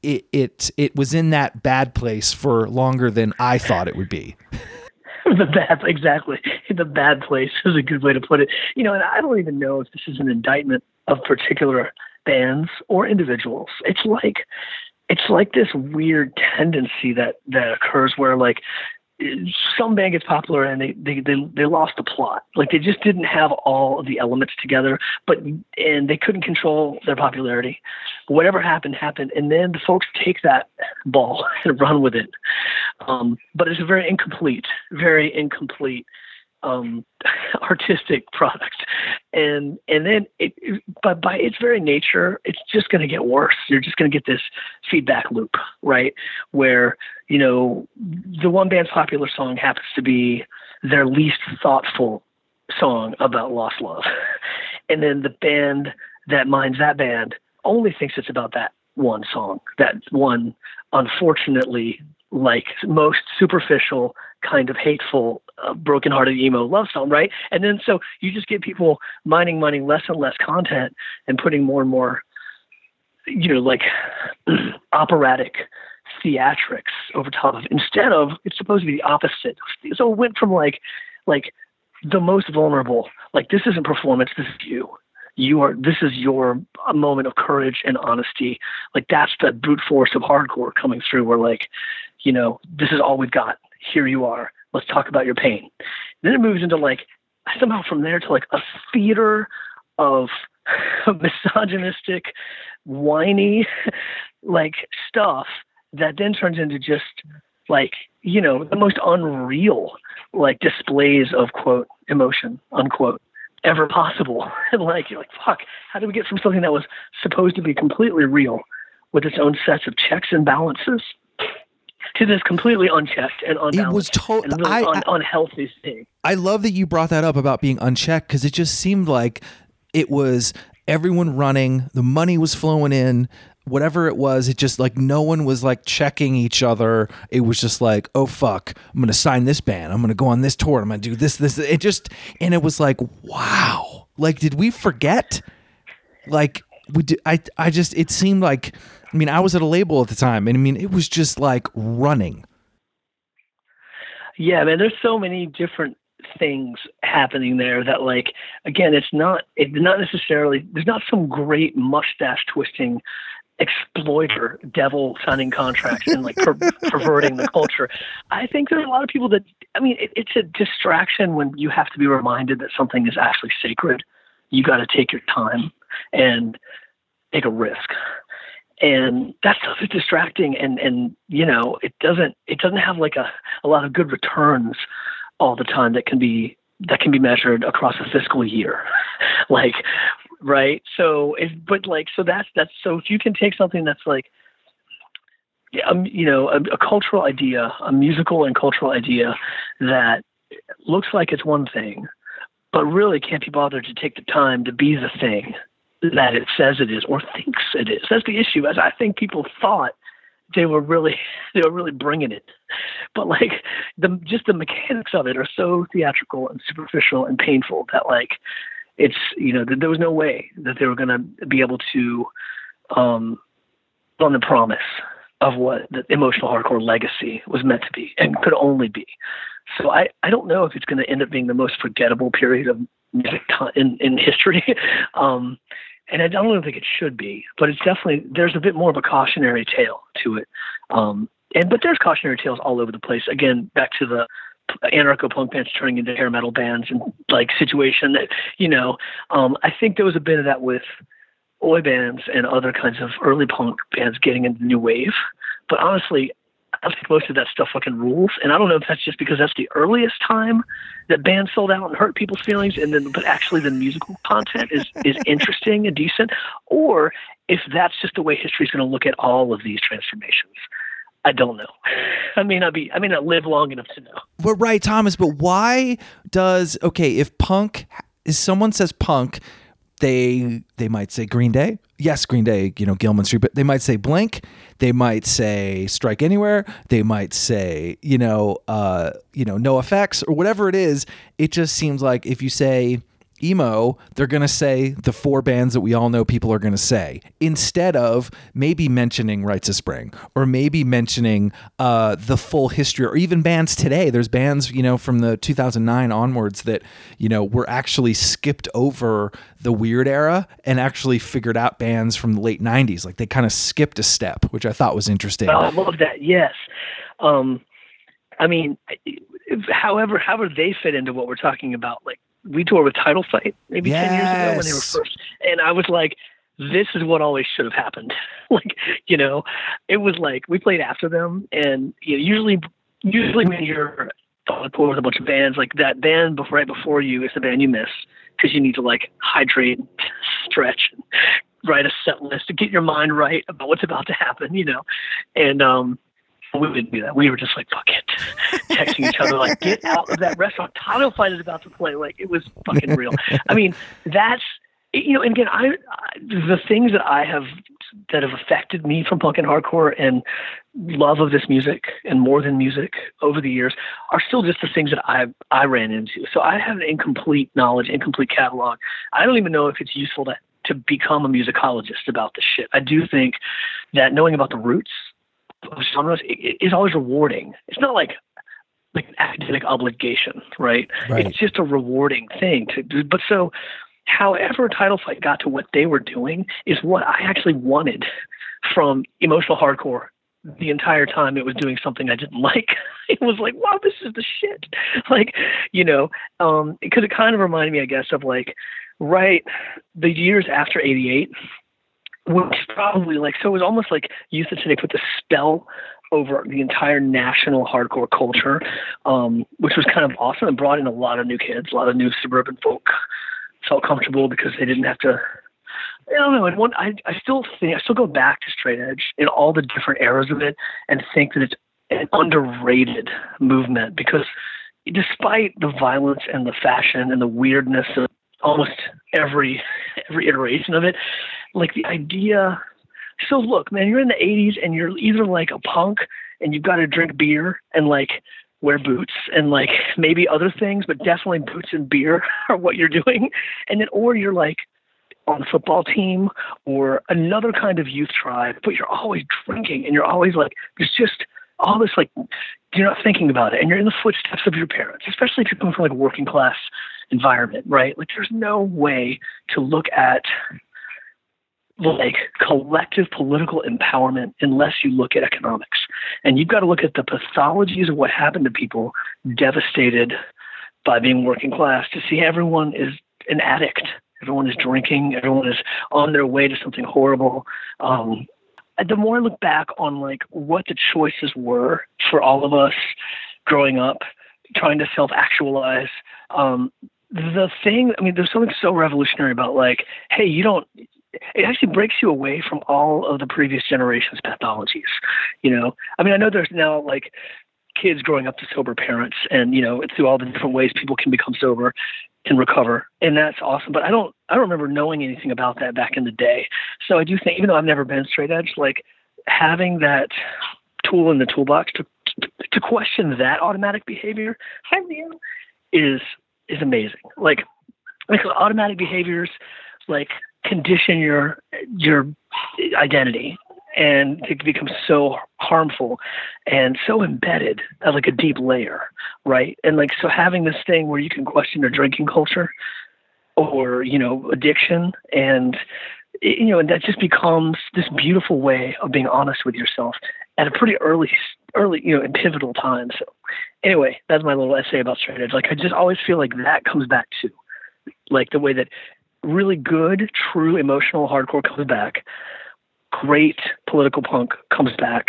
it, it it was in that bad place for longer than I thought it would be. <laughs> the bad exactly. The bad place is a good way to put it. You know and i don't even know if this is an indictment of particular bands or individuals. It's like it's like this weird tendency that that occurs where like some band gets popular and they, they they they lost the plot. Like they just didn't have all of the elements together but and they couldn't control their popularity. Whatever happened happened and then the folks take that ball <laughs> and run with it. Um, but it's very incomplete very incomplete um, <laughs> artistic product, and and then it, by its very nature, it's just going to get worse. You're just going to get this feedback loop, right? Where you know the one band's popular song happens to be their least thoughtful song about lost love, <laughs> and then the band that minds that band only thinks it's about that one song, that one unfortunately like most superficial kind of hateful uh, broken-hearted emo love song right? And then so you just get people mining mining less and less content and putting more and more you know like <clears throat> operatic theatrics over top of it. instead of it's supposed to be the opposite. So it went from like like the most vulnerable like this isn't performance this is you. You are this is your moment of courage and honesty. Like that's the brute force of hardcore coming through where like you know this is all we've got. Here you are. Let's talk about your pain. Then it moves into like somehow from there to like a theater of <laughs> misogynistic whiny <laughs> like stuff that then turns into just like you know the most unreal like displays of quote emotion unquote ever possible. <laughs> and like you're like, fuck, how did we get from something that was supposed to be completely real with its own sets of checks and balances to this completely unchecked and unbalanced it was to- and really I, un- I, unhealthy thing. I love that you brought that up about being unchecked because it just seemed like it was everyone running, the money was flowing in, whatever it was, it just like no one was like checking each other. It was just like, oh fuck, I'm gonna sign this band. I'm gonna go on this tour. I'm gonna do this, this. It just and it was like, wow. Like, did we forget? Like we did. I I just it seemed like. I mean, I was at a label at the time, and I mean, it was just like running. Yeah, man. There's so many different things happening there that like again it's not it's not necessarily there's not some great mustache twisting exploiter devil signing contracts and like per- <laughs> perverting the culture. I think there's a lot of people that I mean it, it's a distraction when you have to be reminded that something is actually sacred. You got to take your time and take a risk. And that stuff is distracting and and you know, it doesn't it doesn't have like a a lot of good returns all the time that can be that can be measured across a fiscal year. <laughs> like right? So, if, but like, so that's that's so if you can take something that's like, um, you know, a, a cultural idea, a musical and cultural idea that looks like it's one thing, but really can't be bothered to take the time to be the thing that it says it is or thinks it is. That's the issue. As I think people thought they were really <laughs> they were really bringing it but like the just the mechanics of it are so theatrical and superficial and painful that like it's you know there was no way that they were going to be able to um on the promise of what the emotional hardcore legacy was meant to be and could only be so i i don't know if it's going to end up being the most forgettable period of in in <laughs> history um and I don't think it should be, but it's definitely there's a bit more of a cautionary tale to it. Um, and but there's cautionary tales all over the place. Again, back to the anarcho punk bands turning into hair metal bands and like situation that you know um, i think there was a bit of that with oi bands and other kinds of early punk bands getting into new wave but honestly i think most of that stuff fucking rules and i don't know if that's just because that's the earliest time that bands sold out and hurt people's feelings and then but actually the musical content is <laughs> is interesting and decent or if that's just the way history is going to look at all of these transformations I don't know. I may not be. I may not live long enough to know. But right, Thomas. But why does okay? If punk, if someone says punk, they they might say Green Day. Yes, Green Day. You know Gilman Street. But they might say Blink. They might say Strike Anywhere. They might say you know uh you know NOFX or whatever it is. It just seems like if you say emo, they're going to say the four bands that we all know people are going to say instead of maybe mentioning Rites of Spring or maybe mentioning uh, the full history or even bands today. There's bands, you know, from the 2009 onwards that, you know, were actually skipped over the weird era and actually figured out bands from the late 90s. Like they kind of skipped a step, which I thought was interesting. Oh, I love that. Yes. Um, I mean, however, however they fit into what we're talking about, like we toured with Title Fight maybe yes. 10 years ago when they were first. And I was like, this is what always should have happened. <laughs> like, you know, it was like we played after them. And you know, usually, usually when you're on tour with a bunch of bands. Like that band before, right before you is the band you miss because you need to like hydrate, <laughs> stretch, write a set list to get your mind right about what's about to happen, you know. And um we didn't do that. We were just like, fuck it. <laughs> Texting each other like, get out of that restaurant. Title fight is about to play. Like it was fucking real. I mean, that's you know, and again, I, I the things that I have that have affected me from punk and hardcore and love of this music and more than music over the years are still just the things that I I ran into. So I have an incomplete knowledge, incomplete catalog. I don't even know if it's useful to to become a musicologist about this shit. I do think that knowing about the roots of genres is always rewarding. It's not like like an academic obligation, right? Right. It's just a rewarding thing to do. But so however title fight got to what they were doing is what I actually wanted from emotional hardcore the entire time it was doing something I didn't <laughs> like. it was like, wow, this is the shit. <laughs> Like, you know, um, because it kind of reminded me, I guess, of like, right, the years after 88, which probably like, so it was almost like Youth Today put the spell over the entire national hardcore culture, um, which was kind of awesome and brought in a lot of new kids, a lot of new suburban folk felt comfortable because they didn't have to. I don't know. And one, I, I still think I still go back to straight edge in all the different eras of it, and think that it's an underrated movement because despite the violence and the fashion and the weirdness of almost every <laughs> every iteration of it, like the idea. So look, man, you're in the '80s and you're either like a punk and you've got to drink beer and like wear boots and like maybe other things, but definitely boots and beer <laughs> are what you're doing. And then, or you're like on the football team or another kind of youth tribe, but you're always drinking and you're always like, it's just all this like, you're not thinking about it and you're in the footsteps of your parents, especially if you're coming from like a working class environment, right? Like, there's no way to look at like collective political empowerment unless you look at economics. And you've got to look at the pathologies of what happened to people devastated by being working class to see everyone is an addict. Everyone is drinking. Everyone is on their way to something horrible. Um, the more I look back on like what the choices were for all of us growing up, trying to self-actualize, um, the thing. I mean, there's something so revolutionary about like, hey, you don't it actually breaks you away from all of the previous generation's pathologies. You know, I mean, I know there's now like kids growing up to sober parents, and you know, through all the different ways people can become sober and recover, and that's awesome. But I don't, I don't remember knowing anything about that back in the day. So I do think, even though I've never been straight edge, like having that tool in the toolbox to to, question that automatic behavior, is is amazing. Like like automatic behaviors, like condition your your identity and it becomes so harmful and so embedded at like a deep layer right? And like so having this thing where you can question your drinking culture or you know addiction and you know and that just becomes this beautiful way of being honest with yourself at a pretty early early you know and pivotal time so. Anyway that's my little essay about straight edge. Like i just always feel like that comes back to like the way that really good, true emotional hardcore comes back. Great political punk comes back.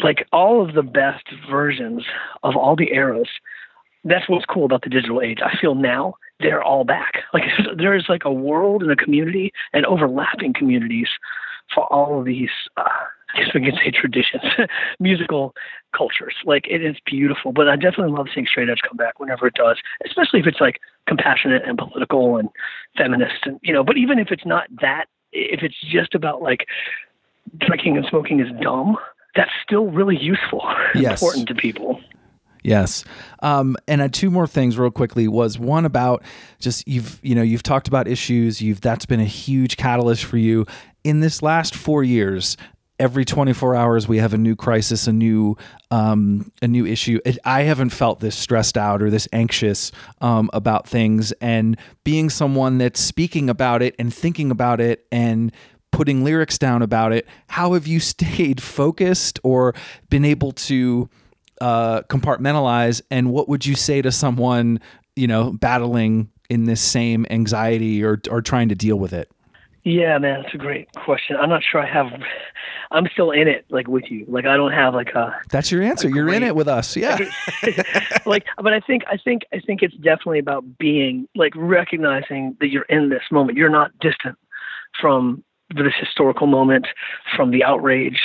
Like all of the best versions of all the eras. That's what's cool about the digital age. I feel now they're all back. Like <laughs> there's like a world and a community and overlapping communities for all of these uh, I guess we can say traditions, <laughs> musical cultures. Like it is beautiful, but I definitely love seeing straight edge come back whenever it does, especially if it's like compassionate and political and feminist, and you know. But even if it's not that, if it's just about like drinking and smoking is dumb, that's still really useful, <laughs> yes. important to people. Yes. Um, and uh, two more things real quickly was one about just you've you know you've talked about issues you've that's been a huge catalyst for you in this last four years every 24 hours we have a new crisis a new um, a new issue. I haven't felt this stressed out or this anxious um, about things. And being someone that's speaking about it and thinking about it and putting lyrics down about it how have you <laughs> stayed focused or been able to uh, compartmentalize? And what would you say to someone you know battling in this same anxiety or or trying to deal with it Yeah, man, that's a great question. I'm not sure I have. I'm still in it, like with you. Like I don't have like a. That's your answer. You're in it with us. <laughs> Yeah. <laughs> like, but I think I think I think it's definitely about being like recognizing that you're in this moment. You're not distant from this historical moment, from the outrage,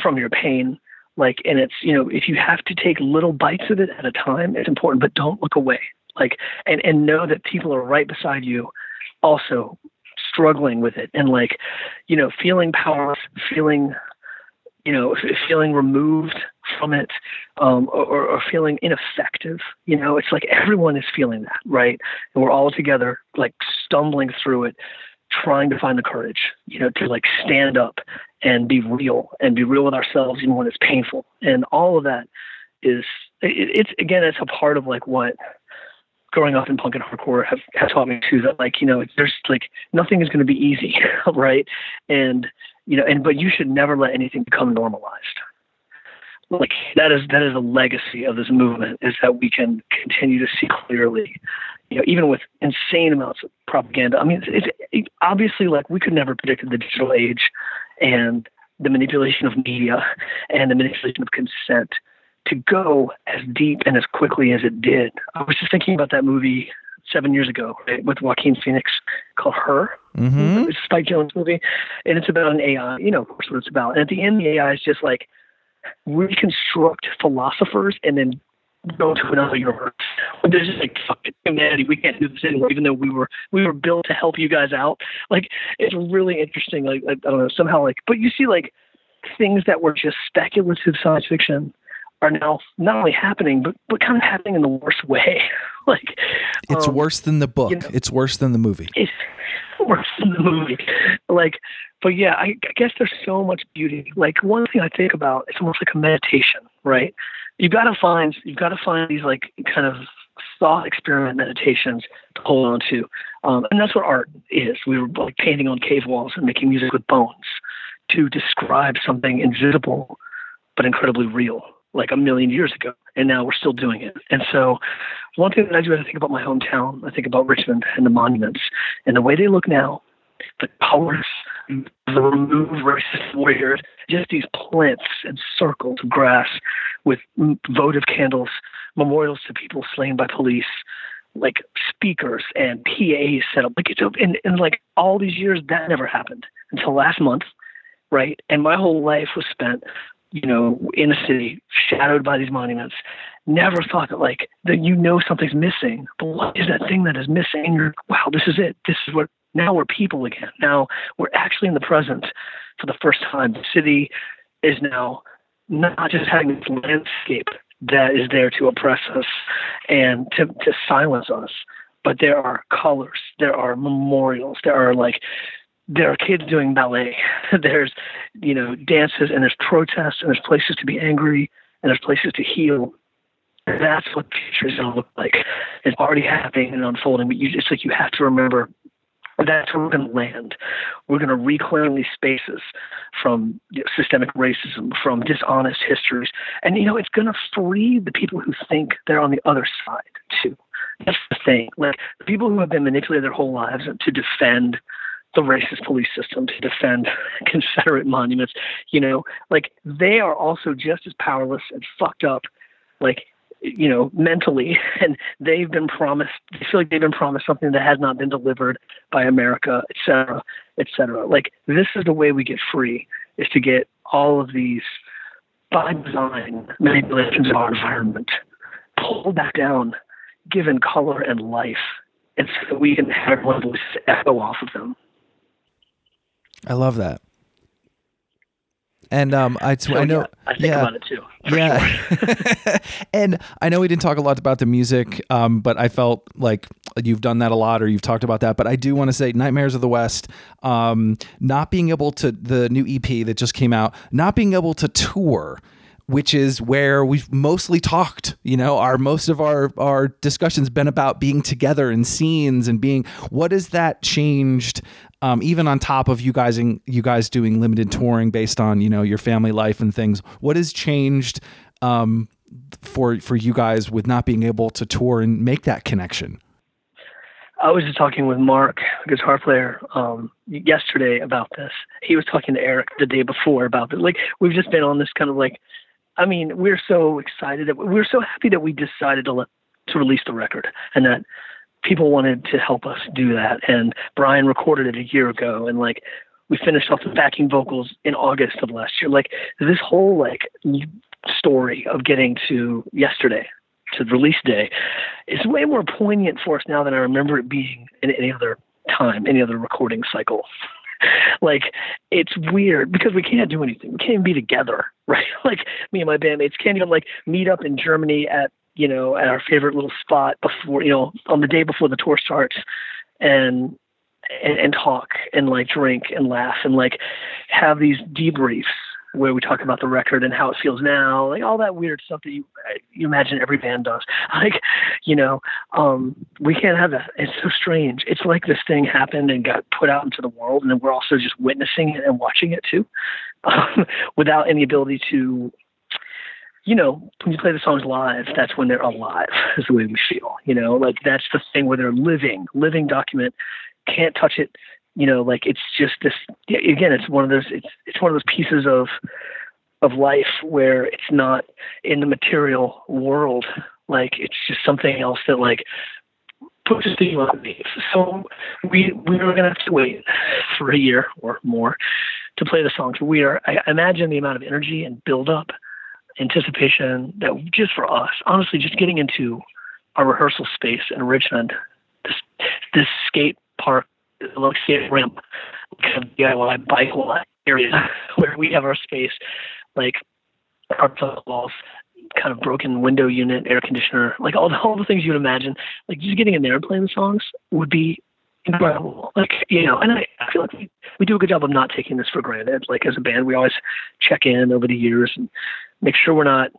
from your pain. Like, and it's you know, if you have to take little bites of it at a time, it's important. But don't look away. Like, and and know that people are right beside you, also struggling with it and like you know feeling powerless feeling you know feeling removed from it um, or, or feeling ineffective you know? It's like everyone is feeling that right? And we're all together like stumbling through it trying to find the courage you know to like stand up and be real and be real with ourselves even when it's painful. And all of that is it, it's again it's a part of like what growing up in punk and hardcore have, have taught me too that like you know there's like nothing is going to be easy <laughs> right? And you know and but you should never let anything become normalized. Like that is that is a legacy of this movement is that we can continue to see clearly you know even with insane amounts of propaganda. I mean it's, it's obviously like we could never predict the digital age and the manipulation of media and the manipulation of consent to go as deep and as quickly as it did. I was just thinking about that movie seven years ago right, with Joaquin Phoenix called Her. Mm-hmm. It's a Spike Jonze movie, and it's about an AI. You know, of course, what it's about. And at the end, the AI is just like reconstruct philosophers and then go to another universe. There's just like fuck it, humanity. We can't do this anymore, even though we were we were built to help you guys out. Like it's really interesting. Like I, I don't know somehow like, but you see like things that were just speculative science fiction are now not only happening, but but kind of happening in the worst <laughs> way. like it's um, worse than the book. You know, it's worse than the movie. It's <laughs> worse than the movie. Like, but yeah, I, I guess there's so much beauty. Like one thing I think about, it's almost like a meditation, right? You've got to find you've got to find these like kind of thought experiment meditations to hold on to, um, and that's what art is. We were like painting on cave walls and making music with bones to describe something invisible but incredibly real like a million years ago, and now we're still doing it. And so, one thing that I do, is I think about my hometown. I think about Richmond and the monuments and the way they look now, the colors, the removed racist warriors, just these plinths and circles of grass with votive candles, memorials to people slain by police, like speakers and PAs set up. Like it's in, in like all these years, that never happened until last month, right? And my whole life was spent you know, in a city shadowed by these monuments, never thought that like that you know something's missing. But what is that thing that is missing? And you're wow, this is it. This is what now we're people again. Now we're actually in the present for the first time. The city is now not just having this landscape that is there to oppress us and to, to silence us, but there are colors, there are memorials, there are like there are kids doing ballet. <laughs> there's, you know, dances and there's protests and there's places to be angry and there's places to heal. That's what the future is going to look like. It's already happening and unfolding, but you, it's like you have to remember that's where we're going to land. We're going to reclaim these spaces from you know, systemic racism, from dishonest histories. And, you know, it's going to free the people who think they're on the other side, too. That's the thing. Like, the people who have been manipulated their whole lives to defend the racist police system to defend <laughs> Confederate monuments. You know, like they are also just as powerless and fucked up, like you know, mentally, <laughs> and they've been promised. They feel like they've been promised something that has not been delivered by America, et cetera, et cetera. Like this is the way we get free: is to get all of these by design manipulations of our environment pulled back down, given color and life, and so that we can have everyone's voices echo off of them. I love that. And um, I, so, I know, yeah, I think yeah, about it too. Yeah, sure. <laughs> and I know we didn't talk a lot about the music, um, but I felt like you've done that a lot, or you've talked about that. But I do want to say, Nightmares of the West, um, not being able to the new EP that just came out, not being able to tour which is where we've mostly talked. You know, our most of our our discussions been about being together in scenes and being. What has that changed? Um, even on top of you guys, you guys doing limited touring based on you know your family life and things. What has changed um, for for you guys with not being able to tour and make that connection? I was just talking with Mark, a guitar player, um, yesterday about this. He was talking to Eric the day before about this. Like we've just been on this kind of like, I mean, we're so excited that we're so happy that we decided to let to release the record and that people wanted to help us do that. And Brian recorded it a year ago, and like we finished off the backing vocals in August of last year. Like this whole like story of getting to yesterday to release day is way more poignant for us now than I remember it being in any other time, any other recording cycle. <laughs> like it's weird because we can't do anything. We can't even be together, <laughs> right? Like me and my bandmates can't even like meet up in Germany at you know at our favorite little spot before you know on the day before the tour starts and and, and talk and like drink and laugh and like have these debriefs where we talk about the record and how it feels now, like all that weird stuff that you you imagine every band does. <laughs> Like, you know, um, we can't have that. It's so strange. It's like this thing happened and got put out into the world, and then we're also just witnessing it and watching it too, <laughs> um, without any ability to. You know, when you play the songs live, that's when they're alive, <laughs> is the way we feel. You know, like that's the thing where they're living, living document. Can't touch it, you know like it's just this again it's one of those it's it's one of those pieces of of life where it's not in the material world like it's just something else that like theme on me so we we are to have to wait <laughs> for a year or more to play the songs we are i imagine the amount of energy and build up anticipation that just for us honestly just getting into our rehearsal space in richmond this this skate park like skate ramp kind of DIY bike area <laughs> where we have our space, like our walls, kind of broken window unit, air conditioner, like all the all the things you would imagine. Like just getting in there and playing the songs would be incredible. Like you know, and I, I feel like we we do a good job of not taking this for granted. Like as a band, we always check in over the years and make sure we're not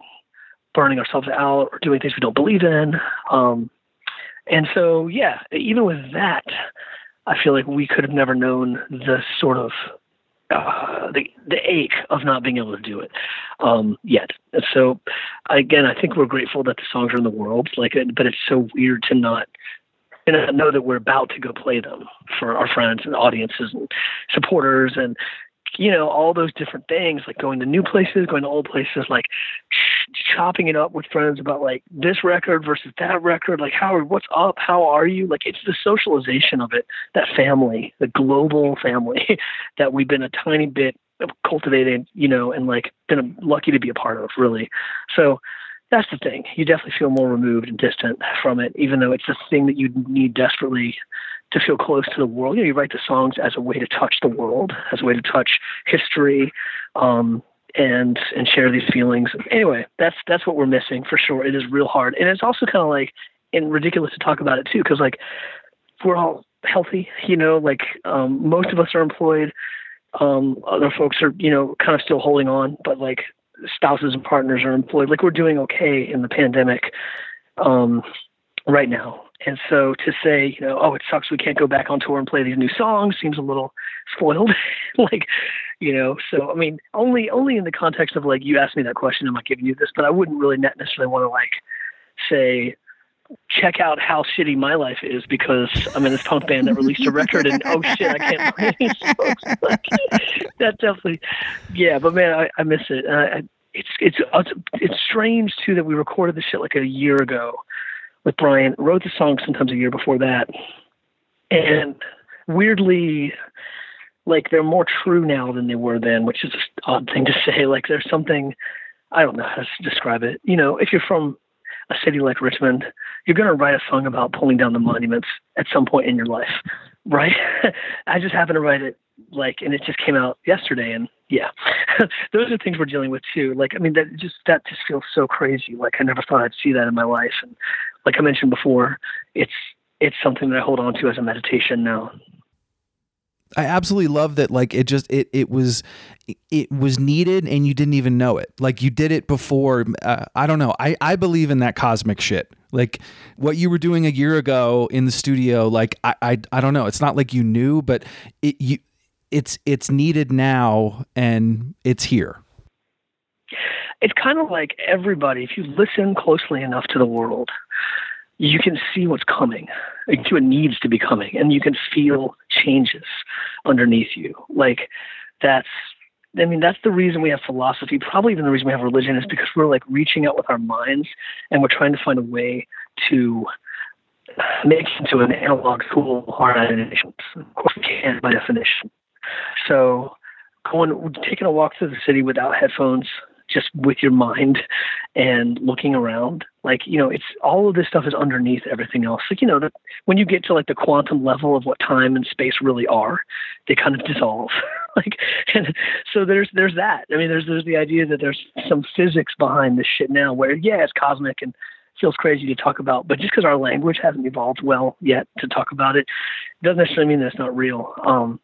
burning ourselves out or doing things we don't believe in. Um, and so, yeah, even with that, I feel like we could have never known the sort of uh, the the ache of not being able to do it um, yet. And so, again, I think we're grateful that the songs are in the world. Like, but it's so weird to not and I know that we're about to go play them for our friends and audiences and supporters and you know, all those different things, like going to new places, going to old places, like ch- chopping it up with friends about like this record versus that record. Like, Howard, what's up? How are you? Like, it's the socialization of it, that family, the global family <laughs> that we've been a tiny bit cultivated, you know, and like been lucky to be a part of, really. So, that's the thing. You definitely feel more removed and distant from it, even though it's the thing that you need desperately to feel close to the world. You know, you write the songs as a way to touch the world, as a way to touch history, um, and and share these feelings. Anyway, that's that's what we're missing for sure. It is real hard, and it's also kind of like and ridiculous to talk about it too, because like we're all healthy, you know, like um, most of us are employed. Um, other folks are, you know, kind of still holding on, but like spouses and partners are employed. Like we're doing okay in the pandemic um, right now. And so to say, you know, oh, it sucks we can't go back on tour and play these new songs seems a little spoiled. <laughs> like, you know, so I mean, only only in the context of like you asked me that question, I'm not giving you this, but I wouldn't really necessarily want to like say check out how shitty my life is because I'm in this punk band that released a record and oh shit, I can't play these songs. <laughs> That definitely, yeah. But man, I, I miss it. Uh, it's it's it's strange too that we recorded this shit like a year ago with Brian. Wrote the song sometimes a year before that, and weirdly, like they're more true now than they were then, which is an odd thing to <laughs> say. Like there's something I don't know how to describe it. You know, if you're from a city like Richmond, you're going to write a song about pulling down the monuments at some point in your life, right? <laughs> I just happened to write it like, and it just came out yesterday, and yeah, <laughs> those are things we're dealing with too. Like, I mean, that just that just feels so crazy. Like, I never thought I'd see that in my life, and like I mentioned before, it's it's something that I hold on to as a meditation now. I absolutely love that like it just it it was it was needed and you didn't even know it. Like you did it before uh, I don't know. I I believe in that cosmic shit. Like what you were doing a year ago in the studio like I I I don't know. It's not like you knew but it you it's it's needed now and it's here. It's kind of like everybody if you listen closely enough to the world you can see what's coming. What needs to be coming, and you can feel changes underneath you. Like that's I mean, that's the reason we have philosophy. Probably even the reason we have religion is because we're like reaching out with our minds and we're trying to find a way to make into an analog tool our imaginations. Of course, we can by definition. So, going taking a walk through the city without headphones, just with your mind and looking around like you know it's all of this stuff is underneath everything else. Like you know the, when you get to like the quantum level of what time and space really are they kind of dissolve. <laughs> Like and so there's there's that. I mean there's there's the idea that there's some physics behind this shit now where yeah it's cosmic and feels crazy to talk about but just because our language hasn't evolved well yet to talk about it doesn't necessarily mean that it's not real. Um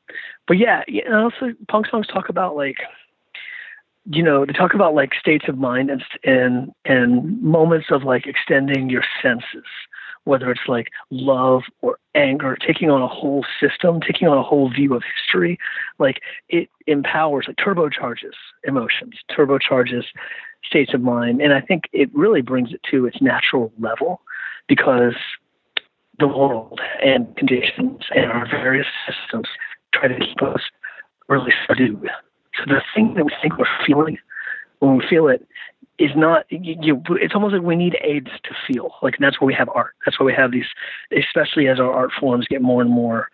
but yeah you know so punk songs talk about like you know, to talk about like states of mind and and and moments of like extending your senses, whether it's like love or anger, taking on a whole system, taking on a whole view of history, like it empowers, like turbocharges emotions, turbocharges states of mind, and I think it really brings it to its natural level because the world and conditions and our various systems try to keep us really subdued so the thing that we think we're feeling when we feel it is not you, you, it's almost like we need aids to feel. Like that's why we have art. That's why we have these especially as our art forms get more and more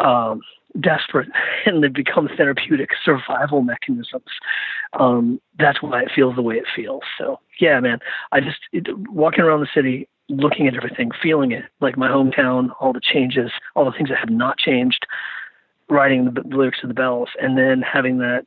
um, desperate <laughs> and they become therapeutic survival mechanisms um, that's why it feels the way it feels. So yeah man i just it, walking around the city looking at everything feeling it like my hometown all the changes all the things that have not changed writing the, the lyrics to the bells and then having that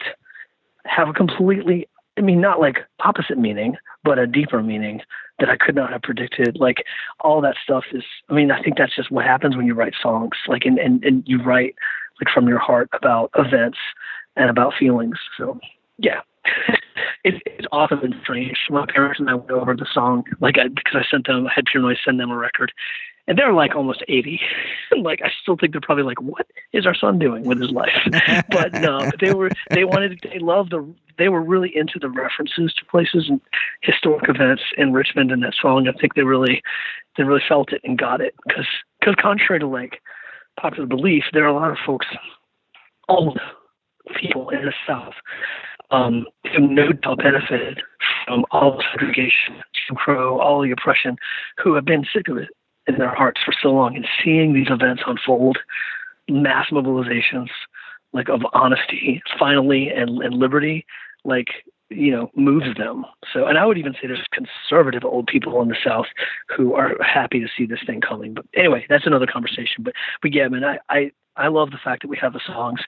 have a completely I mean, not like opposite meaning, but a deeper meaning that I could not have predicted. Like all that stuff is, I mean, I think that's just what happens when you write songs. Like, and, and, and you write like from your heart about events and about feelings. So yeah, it, <laughs> it's often been strange. My parents and I went over the song, like, I, because I sent them, I had Noise send them a record and they're like almost 80 <laughs> like i still think they're probably like what is our son doing with his life? <laughs> But no but they were they wanted they loved the they were really into the references to places and historic events in richmond and that song. I think they really they really felt it and got it. Because because contrary to like popular belief there are a lot of folks old people in the south um, who no doubt benefited from all the segregation, Jim Crow, all the oppression, who have been sick of it in their hearts for so long and seeing these events unfold, mass mobilizations like of honesty finally and, and liberty, like you know, moves them. So, and I would even say there's conservative old people in the South who are happy to see this thing coming. But anyway, that's another conversation. But, but yeah, man, I, I, I love the fact that we have the songs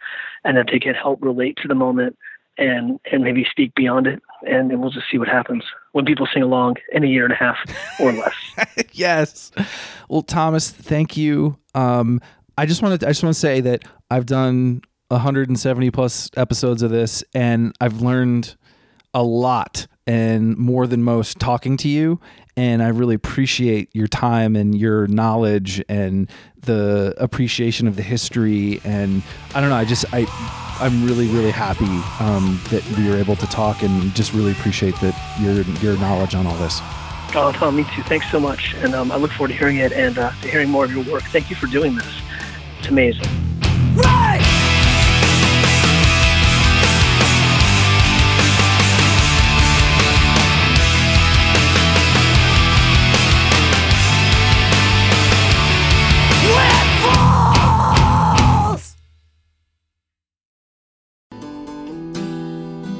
and that they can help relate to the moment and and maybe speak beyond it and, we'll just see what happens when people sing along in a year and a half or less. <laughs> Yes. Well thomas thank you. Um i just want to i just want to say that i've done 170 plus episodes of this and i've learned a lot and more than most talking to you and I really appreciate your time and your knowledge and the appreciation of the history and I don't know I just I I'm really really happy um, that we were able to talk and just really appreciate that your your knowledge on all this. Oh, Tom, me too. Thanks so much, and um, I look forward to hearing it and uh, to hearing more of your work. Thank you for doing this. It's amazing. Right!